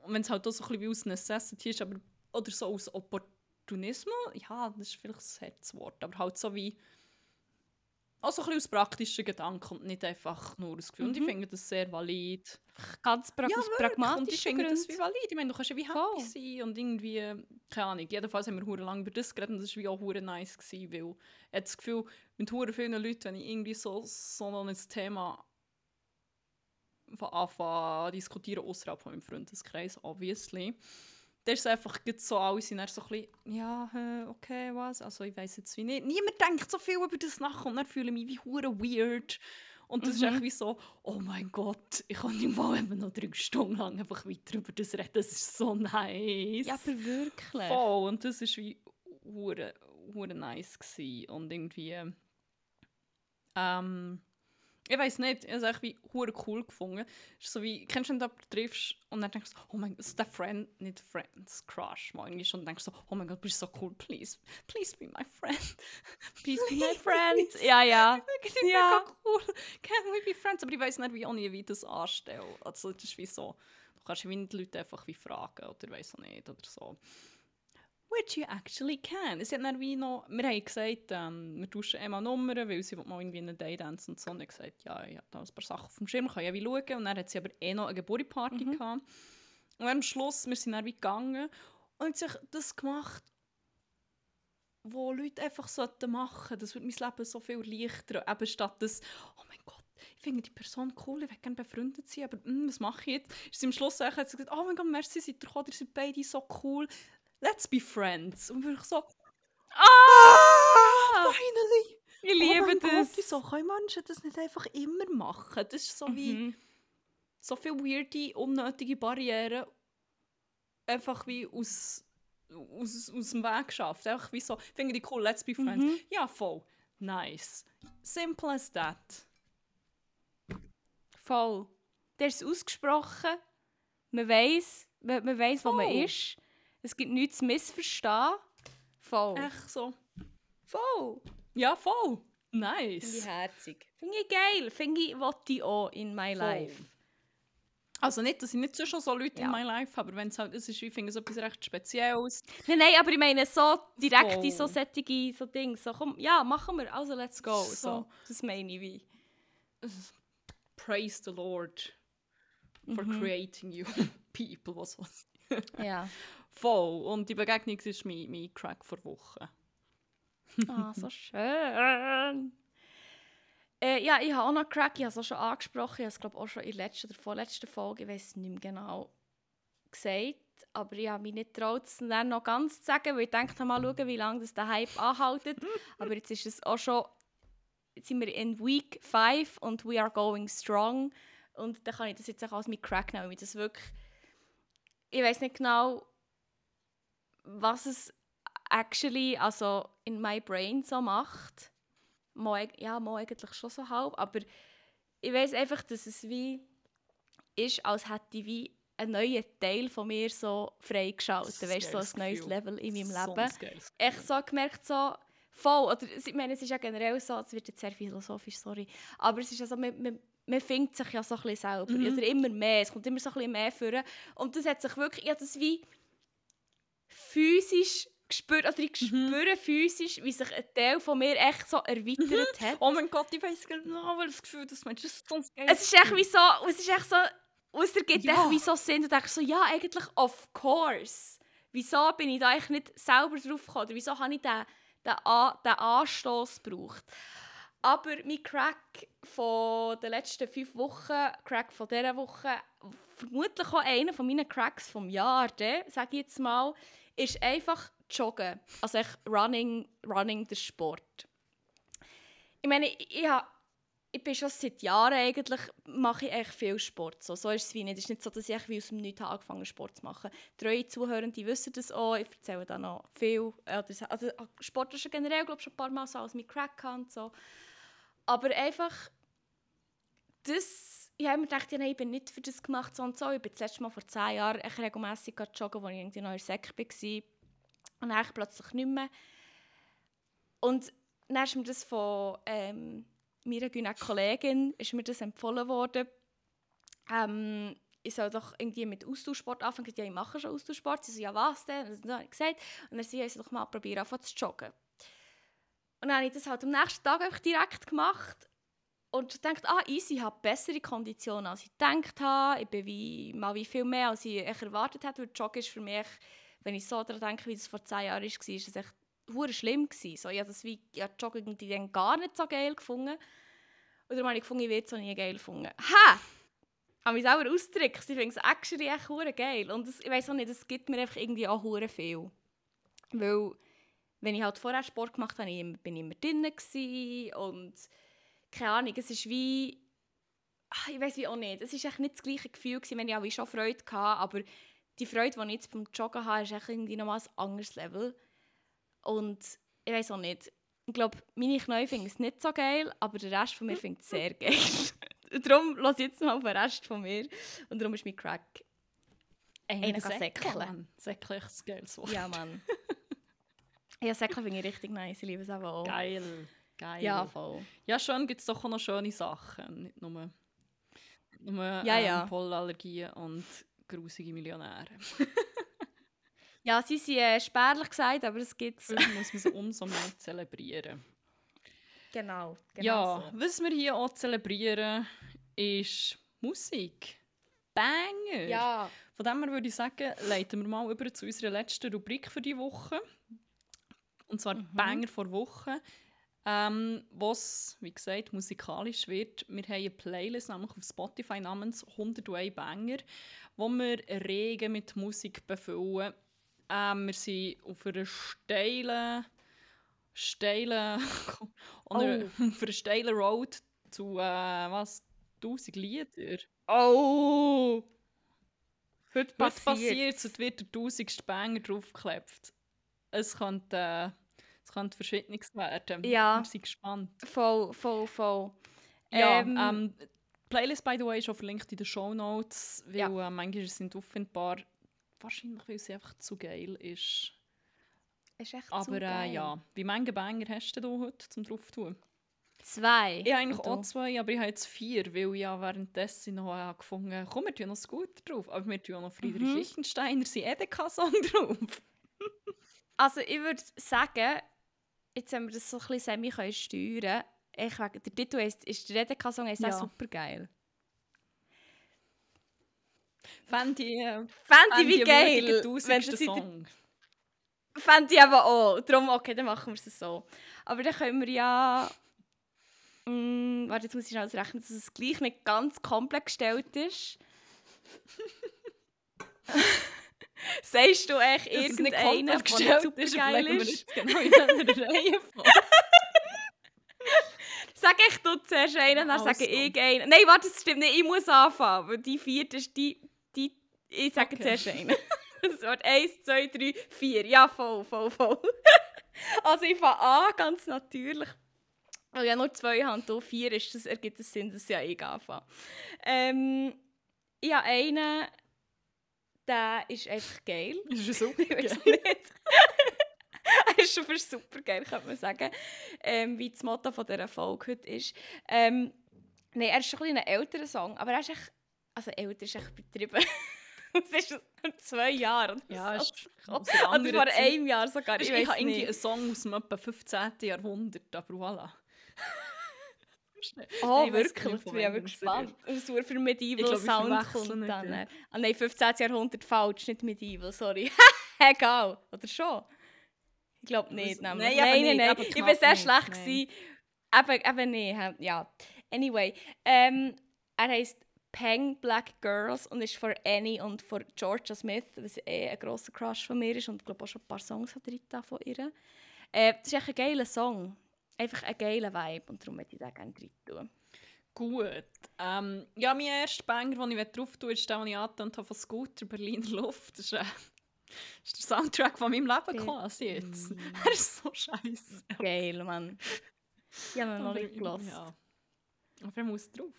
Wenn es halt auch so ein bisschen wie aus Necessity ist, aber, oder so aus Opportunismus, ja, das ist vielleicht ein Herzwort, aber halt so wie auch so ein bisschen aus praktischen Gedanken und nicht einfach nur aus Gefühl. Und ich Mhm. finde das sehr valid. Ganz pra aus wirklich. Und ich finde das wie valid. Ich meine, du kannst ja wie happy sein und irgendwie, keine Ahnung, jedenfalls haben wir hure lange über das geredet und das war wie auch hure nice gewesen, weil ich habe das Gefühl, mit hure vielen Leuten, wenn ich irgendwie so, so noch ein Thema von Anfang an diskutieren, außerhalb von meinem Freundeskreis, obviously, dann ist es einfach so, alle sind dann so ein bisschen, ja, okay, was, also ich weiß jetzt wie nicht. Niemand denkt so viel über das nach und dann fühle ich mich wie hure weird. Und das ist Mhm. echt wie so, oh mein Gott, ich kann nicht mal eben noch drei Stunden lang einfach weiter über das reden. Das ist so nice. Ja, aber wirklich. Voll. Und das ist wie hure, hure nice gsi und irgendwie ähm, ich weiß nicht, ich habe es echt wie hure cool gefunden. Ist so wie, kennst du, wenn du jemanden triffst und dann denkst du, oh mein Gott, so der Friend, nicht Friends, Crush, mal irgendwie schon, und denkst so, oh mein Gott, bist du so cool, please, please be my friend. Please be my friend. Ja, ja. Irgendwie Ja. mega cool. Can we be friends? Aber ich weiß nicht, wie auch nie, wie ich das anstelle. Also das ist wie so, du kannst wie die Leute einfach wie fragen oder weiß auch nicht oder so. Which you actually can. Es hat dann wie noch, wir haben gesagt, ähm, wir tauschen immer Nummern, weil sie mal irgendwie einen Day dance und so. Und ich gesagt, ja, ich habe da ein paar Sachen auf dem Schirm, kann ja wie schauen. Und dann hat sie aber eh noch eine Geburtstagsparty Mhm. gehabt. Und am Schluss, wir sind dann wie gegangen und hat sich das gemacht, wo Leute einfach sollten machen. Das würde mein Leben so viel leichter. Eben statt das, oh mein Gott, ich finde die Person cool, ich will gerne befreundet sein, aber mm, was mache ich jetzt? Ist sie am Schluss eigentlich, hat sie gesagt, oh mein Gott, merci, seid ihr gekommen, ihr seid beide so cool. Let's be friends. Und ich so, Ah! finally! Ich oh liebe mein das. Gott, wieso können Menschen das nicht einfach immer machen? Das ist so wie Mhm. so viele weirde, unnötige Barrieren einfach wie aus, aus, aus dem Weg geschafft. Einfach wie so, finde ich cool, let's be friends. Mhm. Ja, voll. Nice. Simple as that. Voll. Der ist ausgesprochen. Man weiß, man, man weiß, wo man ist. Es gibt nichts zu missverstehen. Voll. Echt so. Voll. Ja, voll. Finde Nice. ich herzig. Finde ich geil. Finde ich, will ich auch in my Voll. life. Also nicht, dass ich nicht so schon so Leute Ja. in my life habe, aber wenn es halt, ist, ich finde es etwas recht Spezielles. Nein, nein, aber ich meine so direkte, Voll. so sättige so Dinge. So, komm, ja, machen wir. Also, let's go. So. So. Das meine ich wie. Praise the Lord for Mhm. creating you people. Was was. Ja. Voll. Und die Begegnung ist mein, mein Crack vor Woche. Ah, so schön. Äh, ja, ich habe auch noch Crack, ich habe es auch schon angesprochen, ich habe es glaube auch schon in der letzten oder vorletzten Folge, ich weiß es nicht mehr genau, gesagt. Aber ich habe mich nicht getraut, es dann noch ganz zu sagen, weil ich dachte, mal schauen, wie lange das der Hype anhält. Aber jetzt ist es auch schon, jetzt sind wir in Week 5 und we are going strong. Und dann kann ich das jetzt auch als mit Crack nehmen, weil ich das wirklich, ich weiß nicht genau, was es actually, also in my brain so macht. Mal, ja, mal eigentlich schon so halb, aber ich weiß einfach, dass es wie ist, als hätte ich wie einen neuen Teil von mir so freigeschaltet. Weißt du, so ein neues Gefühl. Level in meinem Leben. Echt so gemerkt, so voll. Oder ich meine, es ist ja generell so, es wird jetzt sehr philosophisch, sorry. Aber es ist ja so, man, man, man findet sich ja so ein bisschen selber. Mhm. Oder immer mehr. Es kommt immer so ein bisschen mehr vor. Und das hat sich wirklich, ich habe das wie physisch gespürt, oder ich spüre physisch, wie sich ein Teil von mir echt so erweitert hat. Oh mein Gott, ich weiß genau, weil das Gefühl, dass man das ist so ein geiles Es ist echt wie so, es ist echt so, es ergibt Ja. echt wie so Sinn. Du denkst so, ja, eigentlich of course. Wieso bin ich da eigentlich nicht selber drauf gekommen? Oder wieso habe ich den, den, An den Anstoß gebraucht? Aber mein Crack von den letzten fünf Wochen, Crack von dieser Woche, vermutlich auch einer von meinen Cracks vom Jahr, sage ich jetzt mal, ist einfach Joggen. Also echt Running, Running der Sport. Ich meine, ich, habe ich bin schon seit Jahren eigentlich, mache ich echt viel Sport. So, so ist es wie nicht. Es ist nicht so, dass ich wie aus dem Nichts angefangen Sport zu machen. Treue Zuhörende wissen das auch. Ich erzähle da noch viel. Also Sport ist generell, glaube ich, schon ein paar Mal so als mein Crack und so. Aber einfach, das, ich habe mir gedacht, ja, nein, ich bin nicht für das gemacht so und so. Ich bin das letzte Mal vor zehn Jahren regelmässig joggen, als ich irgendwie noch in der Säcke war. Und dann plötzlich nicht mehr. Und dann ist mir das von... Ähm, meiner Kollegin ist mir das empfohlen worden. Ähm, ich soll doch irgendwie mit Austauschsport anfangen. Ja, ich mache schon Austauschsport. Sie so, ja, was denn? Und dann habe ich gesagt. Und dann sie, ich doch mal probieren, anfangen zu joggen. Und dann habe ich das halt am nächsten Tag direkt gemacht. Und dachte, ah, easy, ich habe bessere Konditionen, als ich gedacht habe. Ich bin wie, mal wie viel mehr, als ich erwartet habe. Weil Joggen ist für mich, wenn ich so daran denke, wie das vor zehn Jahren war, ist es echt hure schlimm gewesen. So, ich habe das wie ja, Jogging dann gar nicht so geil gefunden. Und darum ich gefunden, ich werde es auch nie geil gefunden. Ha! Ich habe mich selber ausgedrückt. Ich finde es actually echt hure geil. Und das, ich weiß auch nicht, es gibt mir einfach irgendwie auch hure viel. Weil, wenn ich halt vorher Sport gemacht habe, bin ich immer drinnen und keine Ahnung, es ist wie ach, ich weiß wie auch nicht. Es ist echt nicht das gleiche Gefühl gewesen, wenn ich auch schon Freude hatte, aber die Freude, die ich jetzt beim Joggen habe, ist echt irgendwie nochmal ein anderes Level. Und ich weiß auch nicht. Ich glaube, meine Knie finden es nicht so geil, aber der Rest von mir findet es sehr geil. darum lass ich jetzt mal auf den Rest von mir. Und darum ist mein Crack einer Säckle. Säckle ist ein geiles Wort. Ja, Mann. ja, Säckle finde ich richtig nice. Ich liebe es auch. Geil. Geil. Ja, voll. Ja, schon gibt es doch auch noch schöne Sachen. Nicht nur, nur ja, ähm, ja. Pollenallergien und grusige Millionäre. Ja, sie sind äh, spärlich gesagt, aber es gibt es. muss man es umso mehr zelebrieren. Genau, genau Ja, so. was wir hier auch zelebrieren, ist Musik. Banger! Ja. Von dem her würde ich sagen, leiten wir mal über zu unserer letzten Rubrik für die Woche. Und zwar Mhm. Banger vor Woche. Ähm, was, wie gesagt, musikalisch wird. Wir haben eine Playlist nämlich auf Spotify namens 101 Banger, wo wir regen mit Musik befüllen. Ähm, wir sind auf einer steilen, steilen, oder auf einer steilen Road zu, äh, was, 1000 Lieder. Oh! Heute Was passiert. es wird der tausendste Banger draufgeklebt. Es könnte, äh, es könnte verschiedenes werden. Ja. Wir sind gespannt. Voll, voll, voll. Ja, Ähm, ähm, die Playlist, by the way, ist auch verlinkt in den Show Notes, weil Ja. äh, manchmal sind auffindbar. Wahrscheinlich, weil sie einfach zu geil ist. Ist echt Aber zu äh, geil. ja, wie viele Banger hast du heute zum drauf tun? Zwei. Ich habe eigentlich auch zwei, aber ich habe jetzt vier, weil ich ja währenddessen noch äh, gefunden habe, komm, wir tun noch Scooter drauf. Aber wir tun auch noch Friedrich Mhm. Lichtensteiner, sein Edeka-Song drauf. Also ich würde sagen, jetzt haben wir das so ein bisschen semi können steuern ich Der Titel ist, ist der Redeka-Song ist Ja. auch super geil. Fände ich, äh, fände wie geil, wenn das Song. Fände ich aber auch. Darum, okay, dann machen wir es so. Aber dann können wir ja... Mm, warte, jetzt muss ich schnell ausrechnen, dass es gleich nicht ganz komplex gestellt ist. Sagst du echt es irgendeinen, der gestellt ist, genau in dieser. Sag ich du zuerst einen, dann sage ich einen. Nein, warte, das stimmt nicht. Ich muss anfangen, weil die vierte ist die... die ich sage Okay. zuerst einen. Das wird eins, zwei, drei, vier. Ja, voll, voll, voll. also ich fange an, ganz natürlich. Weil ja nur zwei habe und du vier ist, das ergibt es Sinn, dass ja ich anfange. Ähm, ich habe einen, der ist einfach geil. Das ist super. Ich geil. nicht. er ist schon super geil, könnte man sagen. Ähm, wie das Motto von dieser Folge heute ist. Ähm, Nein, er ist schon ein, bisschen ein älterer Song, aber er ist echt... Also älter ist echt betrieben. Es ist vor zwei Jahren. oder Ja, so. ist aus Oder vor einem Jahr sogar. Ich, Ich, habe irgendwie einen Song aus dem etwa 15. Jahrhundert, aber voilà. Oh, wirklich? bin ich aber das gespannt. Was für Medieval glaub, Sound kommt dann. ja. Ah nein, 15. Jahrhundert falsch, nicht Medieval, sorry. Egal. Oder schon? Ich glaube nicht. Nein, nein, nicht, nein, nein. Ich war sehr schlecht. nein. Eben, eben nicht. hä? Ja. Anyway. Ähm, er heisst Peng Black Girls und ist von Annie und von Georgia Smith, was eh ein grosser Crush von mir ist und ich glaube auch schon ein paar Songs hat drin von ihr. Äh, das ist echt ein geiler Song. Einfach ein geiler Vibe und darum möchte ich den gerne drin tun. Gut. Ähm, ja, mein erster Banger, den ich drauf tue, ist der, den ich angetan habe von Scooter Berliner Luft. Das ist, äh, ist der Soundtrack von meinem Leben quasi jetzt. Mm. er ist so scheiße. Geil, Mann. Ich habe ihn noch Aber- nicht gelassen. Ja. Aber er muss drauf.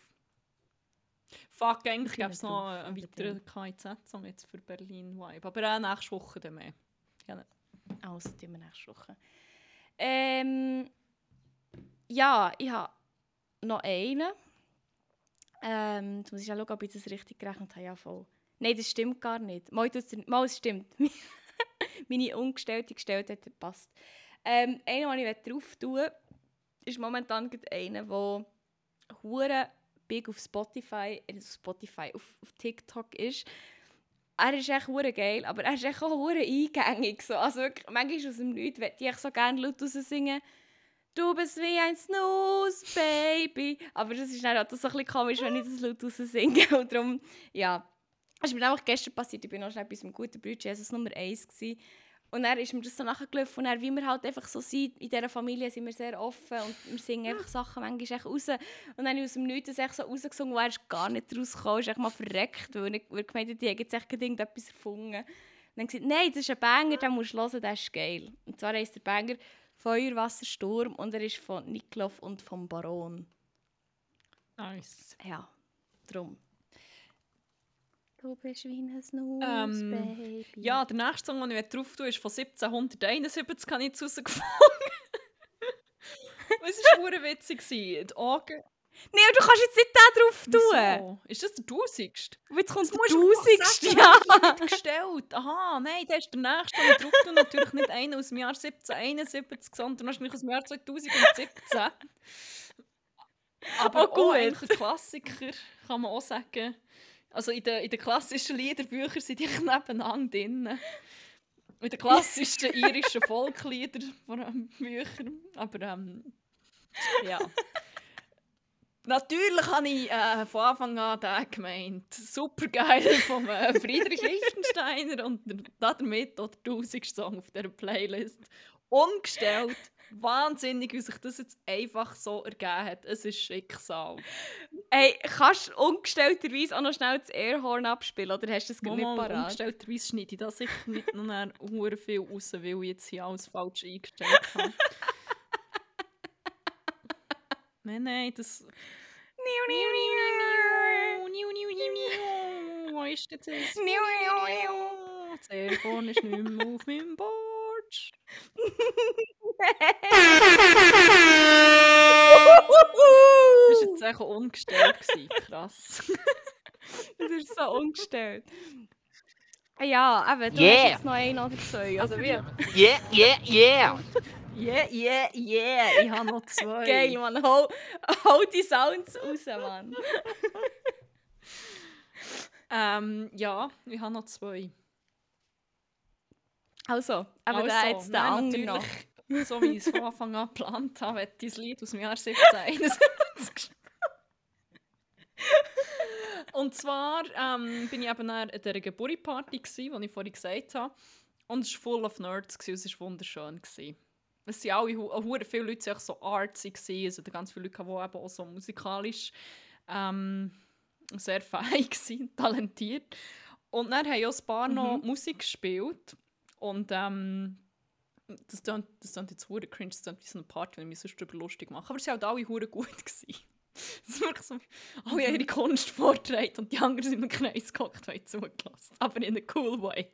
Fuck, eigentlich Ich gäbe es noch einen weiteren. KIZ-Song jetzt für Berlin Vibe. Aber auch nächste Woche dann mehr. Also, tun wir nächste Woche. Ähm, ja, ich habe noch einen. Ähm, jetzt muss ich schauen, ob ich das richtig gerechnet habe. Ja, voll. Nein, das stimmt gar nicht. Mal, mal es stimmt. Meine ungestellte Gestelltheit passt. Ähm, einer, den ich drauf tue, ist momentan einer, der hure big auf Spotify, äh, Spotify, auf, auf TikTok ist. Er ist echt hure geil, aber er ist echt auch hure eingängig. So. Also wirklich, manchmal aus dem Nichts möchte ich so gerne laut singen. Du bist wie ein Snooze, Baby. Aber das ist dann halt so komisch, wenn ich das laut raus singe. Und darum, ja. Es ist mir einfach gestern passiert, ich war noch schnell bei unserem guten Bruder Jesus Nummer 1. Gewesen. Und dann ist mir das so nachgelaufen. Und dann, wie wir halt einfach so sind, in dieser Familie sind wir sehr offen und wir singen einfach Sachen manchmal echt raus. Und dann ich aus dem Nichts das echt so rausgesungen, wo er gar nicht rausgekommen ist, echt mal verreckt, weil ich weil ich gemeint die haben jetzt echt irgendetwas erfunden. Und dann gesagt, nein, das ist ein Banger, den musst du hören, der ist geil. Und zwar heisst der Banger Feuer, Wasser, Sturm und er ist von Niklov und vom Baron. Nice. Ja, drum. Du bist wie ein Snooze, Ähm, Baby. Ja, der nächste Song, den ich drauf tue, ist von 1771, habe ich jetzt rausgefunden. Und es war witzig. Die Augen... Nein, aber du kannst jetzt nicht den drauf tun. Wieso? Ist das der Tausigste? Und Jetzt kommt der du Tausigste. Ja. nicht gestellt. Aha, nein, der ist der nächste, ich drauf tue. Natürlich nicht einer aus dem Jahr 1771, sondern wahrscheinlich aus dem Jahr 2017. Aber Oh, auch gut. ein Klassiker, kann man auch sagen. Also in den, in den klassischen Liederbüchern sind die nebeneinander drin. In den klassischen irischen Volksliedern vor allem Büchern. Aber ähm, ja. Natürlich habe ich äh, von Anfang an den gemeint. Super geil vom äh, Friedrich Lichtensteiner und damit auch der 1000. Song auf dieser Playlist. Umgestellt. Wahnsinnig, wie sich das jetzt einfach so ergeben hat. Es ist Schicksal. Ey, kannst du ungestellterweise auch noch schnell das Airhorn abspielen oder hast du das gar nicht parat? umgestellterweise schneide ich das sicher nicht noch viel raus, weil ich jetzt hier alles falsch eingestellt habe. nein, nein, das... Niu, niu, niu, niu. Niu, niu, niu, niu. Wo ist denn das? Niu, niu, niu. Das Airphone ist nicht mehr auf meinem Board. Das war jetzt echt umgestellt. gewesen. Krass. Das ist so umgestellt. Ja, eben, du Yeah. hast jetzt noch einen oder zwei. Also wie? Yeah, yeah, yeah. Yeah, yeah, yeah. Ich habe noch zwei. Geil, Mann. Hol, hol die Sounds raus, Mann. Ähm, ja, ich habe noch zwei. Also, aber der Also, jetzt der andere noch. So wie ich es von Anfang an geplant habe, wird dieses Lied aus dem Jahr 1771 Und zwar ähm, bin ich eben an dieser Geburtstagsparty, die ich vorhin gesagt habe. Und es war full of Nerds, gewesen, es war wunderschön. Gewesen. Es waren alle, hu- hu- viele Leute waren auch so artsy, gewesen, also ganz viele Leute, die eben auch so musikalisch ähm, sehr fähig sind, talentiert. Und dann haben auch ein paar noch Musik gespielt. Und ähm, das klingt, das klingt jetzt hure cringe, das klingt wie so eine Party, wenn ich mich sonst darüber lustig mache. Aber sie waren halt alle hure gut. Gewesen. Das ist wirklich so, alle haben ihre Kunst vorgetragen und die anderen sind im Kreis gehockt und zugelassen. Aber in a cool way.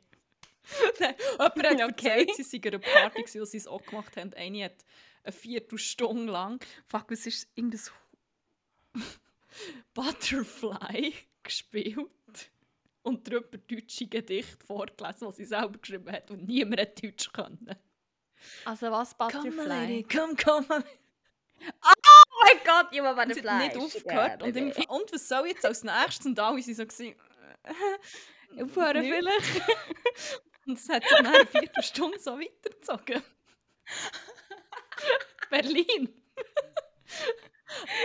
Nein, Jemand hat Okay. erzählt, sie seien an einer Party, wo sie es auch gemacht haben. Eine hat eine Viertelstunde lang, fuck, was ist irgendein Butterfly gespielt und darüber deutsche Gedichte vorgelesen, die sie selber geschrieben hat und niemand hat Deutsch können. Also was, Butterfly? komm, komm. Oh mein Gott, you Und sie hat nicht aufgehört. Und, im, und was soll jetzt als nächstes? Und alle waren so, gewesen, Aufhören vielleicht? Und es hat sich nach einer Viertelstunde so weitergezogen. Berlin.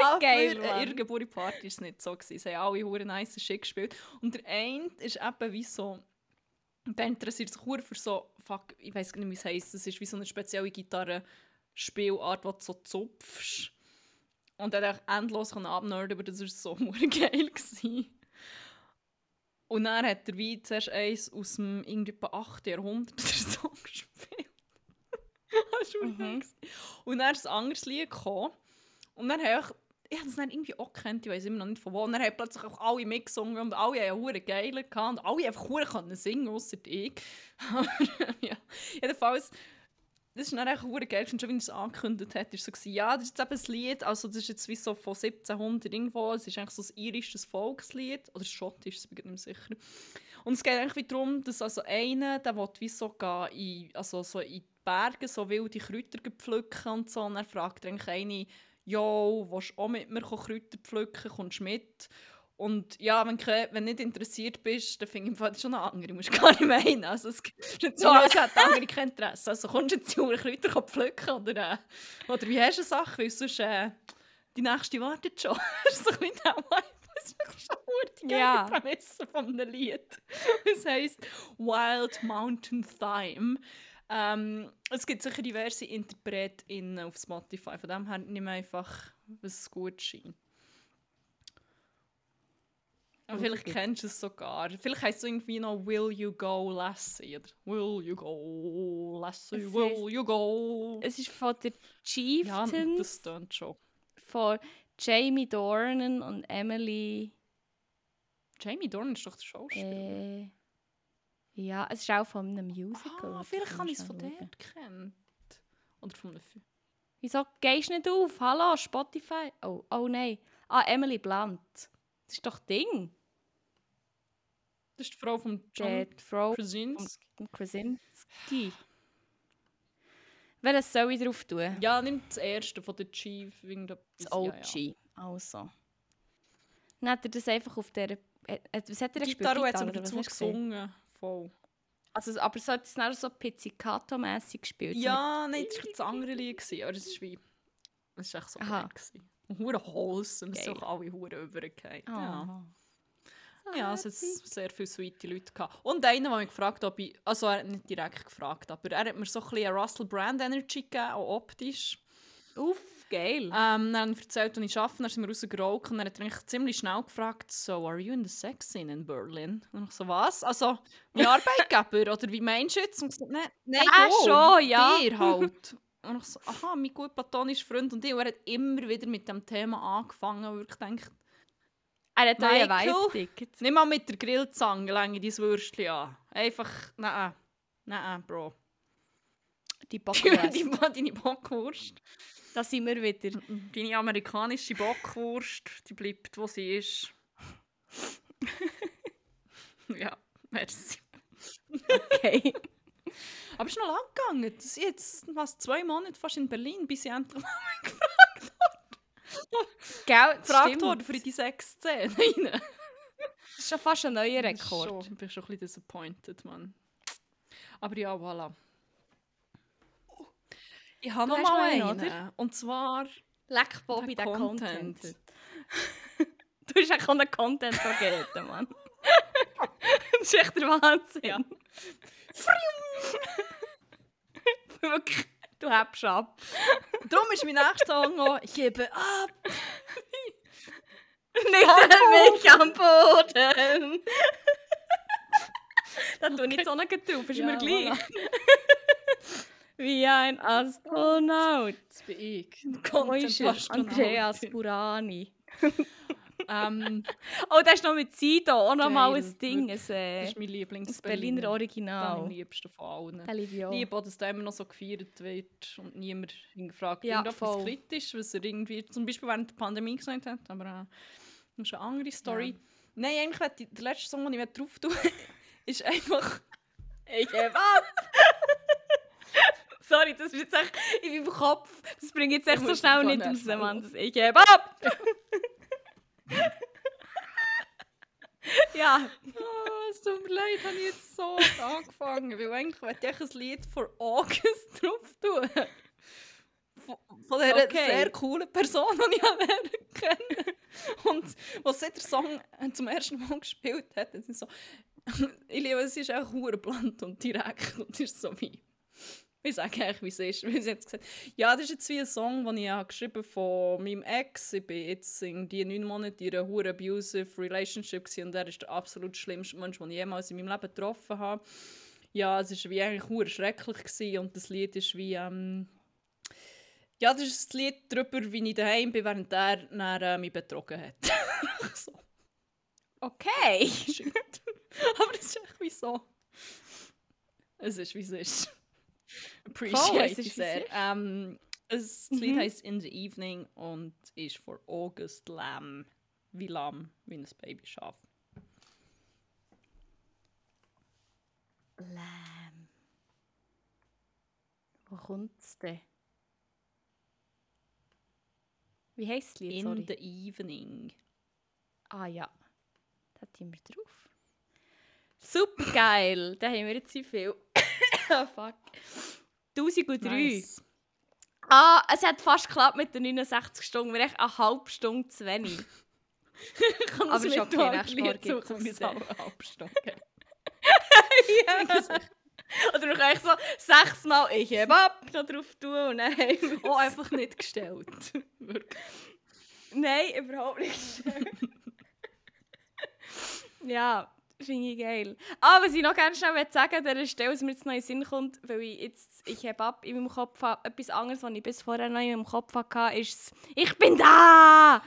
Aber Geil, an Mann. ihrer Geburtstagsparty war es nicht so. Gewesen. Sie haben alle hure nice Shit gespielt. Und der eine ist eben wie so... Der interessiert sich hure für so... Fuck, ich weiß gar nicht, wie es heisst. Das ist wie so eine spezielle Gitarrenspielart, die du so zupfst. Und konnte ich endlos abnörden, aber das war so geil. Gewesen. Und dann hat er wie zuerst eins aus dem irgendwie 8. Jahrhundert der Song gespielt. das war Mhm. mhm. Und dann ist ein anderes Lied gekommen. Und dann habe ich, ich habe das dann irgendwie auch gekannt, ich weiß immer noch nicht von wo. Und dann haben plötzlich auch alle mitgesungen und alle haben hure geile gehabt und alle einfach hure können singen, außer ich. Aber ja, jedenfalls, das ist dann echt hure geil, schon wie er es angekündigt hat, ist so gewesen, ja, das ist jetzt eben ein Lied, also das ist jetzt wie so von 1700 irgendwo, es ist eigentlich so ein irisches Volkslied, oder schottisches, ich bin mir nicht mehr sicher. Und es geht eigentlich wie darum, dass also einer, der will wie so in, also so in die Berge, so wilde Kräuter pflücken und so, und er fragt eigentlich eine, «Jo, willst du auch mit mir Kräuter pflücken, kommst du mit?» Und ja, wenn du wenn du nicht interessiert bist, dann finde ich das schon eine andere, musst du gar nicht meinen. Also es ist nicht so, als hätte der andere kein Interesse. Also kommst du jetzt Uhr Kräuter pflücken oder, äh, oder wie hast du eine Sache, weil sonst äh, die nächste wartet schon. das ist so ein bisschen der Vibe. Das ist wirklich schon die Ja. Prämisse von einem Lied. Es heisst Wild Mountain Thyme. Ähm, es gibt sicher diverse InterpretInnen auf Spotify, von dem her nehme einfach, was gut scheint. Aber vielleicht kennst du es sogar. Vielleicht heisst es irgendwie noch Will You Go Lassie? Oder Will You Go Lassie? Es Will heisst- You Go? Es ist von der Ja, Chieftains, das stimmt schon. von Jamie Dornan und Emily. Jamie Dornan ist doch der Schauspieler. Äh, ja, es ist auch von einem Musical. ah, vielleicht Kann ich es von dort kennen. Oder von einem Film. Wieso gehst du nicht auf? Hallo, Spotify? Oh, oh nein. Ah, Emily Blunt. Das ist doch Ding. Das ist die Frau von John die Frau Krasinski. von Krasinski. Welches soll ich drauf tun? Ja, nimm das erste von der Chief. irgendetwas. Das Ja, OG. ja. Also. Dann hat er das einfach auf der. Äh, äh, was hat er gespielt? Gitarre hat was dazu gesungen. Voll. Also, aber so hat es dann so pizzicato-mässig gespielt. Ja, nein, das war das andere Lied. Aber das ist wie... Das war echt so Aha. gewesen. Und hure wholesome. Es sind alle hure übergefallen. Ja. Ah. Ja, es hat sehr viele sweete Leute gehabt. Und einer, der mich gefragt hat, ob ich... Also er hat nicht direkt gefragt, aber er hat mir so ein bisschen Russell Brand Energy gegeben, auch optisch. Uff, geil. Ähm, dann hat er erzählt, als ich arbeite, dann sind wir rausgeraucht und dann hat er mich ziemlich schnell gefragt, so, are you in the sex scene in Berlin? Und ich so, was? Also, mein Arbeitgeber? oder wie meinst du jetzt? Und ich so, nein, nein, Ja, schon, ja. dir halt. Und ich so, aha, mein gut platonischer Freund und ich. Und er hat immer wieder mit dem Thema angefangen, und ich denke, er hat Michael? Vibe-Ticket. nicht mal mit der Grillzange länge dein Würstchen an. Einfach, nein, nein, Bro. Die die, Bockwurst. deine Bockwurst. da sind wir wieder. Deine amerikanische Bockwurst, die bleibt, wo sie ist. ja, merci. Okay. Aber es ist noch lang gegangen. Das jetzt was, zwei Monate fast in Berlin, bis ich endlich mal Gell, gefragt wurde für die sechs Szenen. Das ist schon fast ein neuer Rekord. Ich bin schon ein bisschen disappointed, Mann. Aber ja, voilà. Ich habe noch mal einen, oder? Und zwar Leck Bobby, Der Content. Content. du hast echt einen Content vergessen, Mann. das ist echt der Wahnsinn. Ja. Du hebst ab. Darum ist mein nächster Song auch «Ich gebe ab». Nicht mich am Boden. da tue ich die Sonne drauf, ist Ja, mir gleich. voilà. Wie ein Astronaut. Das bin ich. Andreas Burani. Ähm, Oh, das ist noch mit Sido, auch noch mal Geil, ein Ding. Ein, Das äh, ist mein lieblings Berliner Das Original. am liebsten von allen. Liebe ich auch. Liebe auch, dass da immer noch so gefeiert wird und niemand hinterfragt Ja, irgendetwas voll. kritisch, was er irgendwie zum Beispiel während der Pandemie gesagt hat, aber äh, das ist eine andere Story. Ja. Nein, eigentlich ich, der letzte Song, den ich drauf tue, ist einfach «Ich gebe ab». Sorry, das ist jetzt echt in meinem Kopf. Das bringe ich jetzt echt so schnell nicht raus, Mann. Das ich gebe ab! ja, Oh, es tut mir leid, habe ich jetzt so angefangen, weil eigentlich wollte ich ein Lied für August drauf tun. Von, von dieser Okay. sehr coolen Person, die ich lernen kenne. Und was sie den Song zum ersten Mal gespielt hat, das ist so... ich liebe, es ist auch blunt und direkt und ist so wie... Ich sage eigentlich, wie es ist. Weil sie hat gesagt, ja, das ist jetzt wie ein Song, den ich habe geschrieben von meinem Ex. Ich bin jetzt in die neun Monate in einer hure abusive Relationship und er ist der absolut schlimmste Mensch, den ich jemals in meinem Leben getroffen habe. Ja, es war wie eigentlich hure schrecklich gewesen und das Lied ist wie... Ähm, ja, das ist das Lied darüber, wie ich daheim bin, während er dann, äh, mich betrogen hat. so, Okay. Aber das ist echt wie so. Es ist, wie es ist. Appreciate es ist, ich es sehr. Ähm, es, das Lied Mhm. heisst In the Evening und ist von August Lamb. Wie Lamm, wie ein Babyschaf. Lamb. Wo kommt's denn? Wie heisst das Lied? In Sorry. the Evening. Ah ja. Da haben wir drauf. Super geil. da haben wir jetzt so viel. fuck. 1003. Nice. Ah, es hat fast geklappt mit den 69 Stunden. Wir haben eine halbe Stunde zu wenig. Aber ist okay, nächstes Mal wie es eine halbe Stunde geht. Oder können echt so sechsmal «Ich heb ab» noch drauf tun und dann haben Oh, einfach nicht gestellt. Wirklich. Nein, überhaupt nicht. ja, finde ich geil. Ah, was ich noch gerne schnell sagen an dieser Stelle, was mir jetzt noch in den Sinn kommt, weil ich jetzt, ich habe ab in meinem Kopf etwas anderes, was ich bis vorher noch in meinem Kopf hatte, ist «Ich bin da!»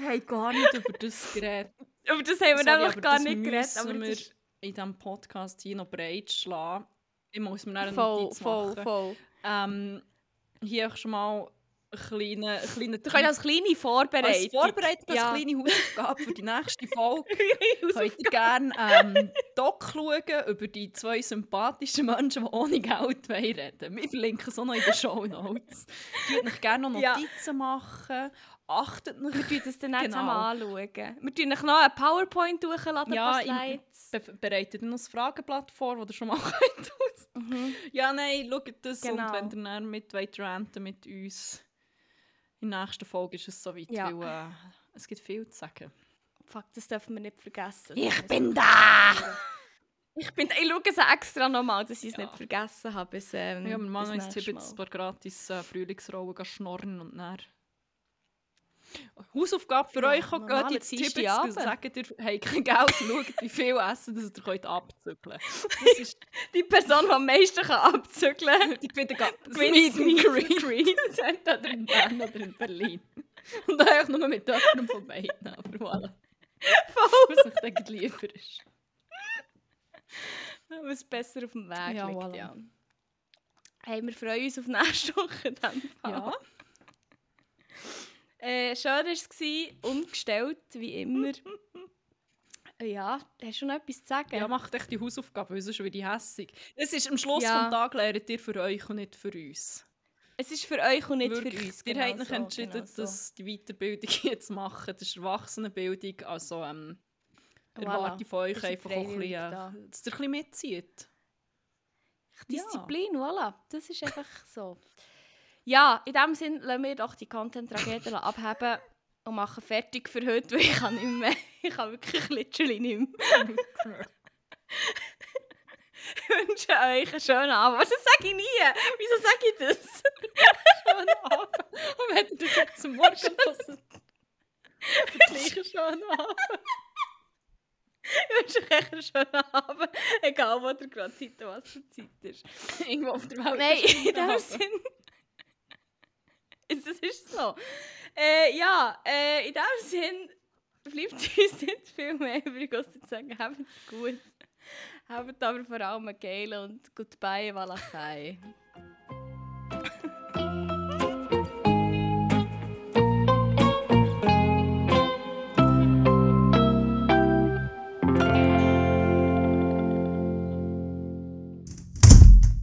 Wir haben gar nicht über das geredet. Über das haben wir Sorry, nämlich gar nicht geredet. Aber wir ist in diesem Podcast hier noch breit schlagen. Ich muss mir dann eine voll, Notiz voll, machen. voll. Ähm, hier auch schon mal kleinen, einen kleinen Du kannst als kleine Vorbereitung. als Vorbereitung, als Ja. kleine Hausaufgabe für die nächste Folge. könnt ihr gerne ähm, Doc schauen über die zwei sympathischen Menschen, die ohne Geld reden Wir verlinken es auch noch in den Show Notes. Ihr euch gerne noch Ja. Notizen machen. Achtet noch. Wir tun das dann Genau. zusammen anschauen. Wir tun euch noch ein PowerPoint durchladen, Ja, ja. Be bereitet noch das Frageblatt vor, das ihr schon mal könnt. Mhm. Ja, nein, schaut das Genau. und wenn ihr mit wollt ranten mit uns in der nächsten Folge ist es soweit, Ja. weil äh, es gibt viel zu sagen. Fuck, das dürfen wir nicht vergessen. Ich bin da! Ich, bin, ich schaue es extra nochmal, dass ich es Ja. nicht vergessen habe. Bis, ähm, Ja, wir machen bis jetzt gratis äh, Frühlingsrollen schnorren und dann... Hausaufgabe für Ja, euch, geht jetzt Tippets, Abend. sagt ihr, habt kein Geld, schaut wie viel essen, dass ihr könnt abzügeln Das ist Die Person, die am meisten kann abzügeln kann. die gewinnt Meet and Greet. Entweder in Bern oder in Berlin. Und eigentlich nur mit jemandem von beiden, aber voilà. Was euch dann lieber ist. Was besser auf dem Weg Ja, liegt. voilà. Ja. Hey, wir freuen uns auf nächste Woche. Fall. Ja. Äh, schön war es, ungestellt, wie immer. Ja, hast du noch etwas zu sagen? Ja, macht echt die Hausaufgabe, weil sonst werde ich hässig. Es ist am Schluss Ja. vom Tag lernt ihr für euch und nicht für uns. Es ist für euch und nicht Wirklich, für uns. Ihr genau habt euch so, entschieden, genau so. dass die Weiterbildung jetzt machen. Das ist Erwachsenenbildung. Also ähm, erwarte ich von euch Das ist einfach auch ein bisschen, äh, da. dass ihr ein bisschen mitzieht. Ja. Disziplin, voilà. Das ist einfach so. Ja, in dem Sinn lassen wir doch die Content-Tragödie abheben und machen fertig für heute, weil ich kann nicht mehr. Ich kann wirklich literally nicht mehr. Ich wünsche euch einen schönen Abend. Das sage ich nie. Wieso sage ich das? Schönen Abend. Und wenn ihr das zum Morgen hört, gleichen schönen Abend. Ich wünsche euch echt einen schönen Abend. Egal, wo ihr gerade seid und was für Zeit ist. Irgendwo auf der Welt. Nein, in dem. Sinn. Das ist so. Äh, ja, äh, in dem Sinn bleibt uns nicht viel mehr übrig, als zu sagen, habt es gut. Habt aber vor allem einen geilen und goodbye, Walachei.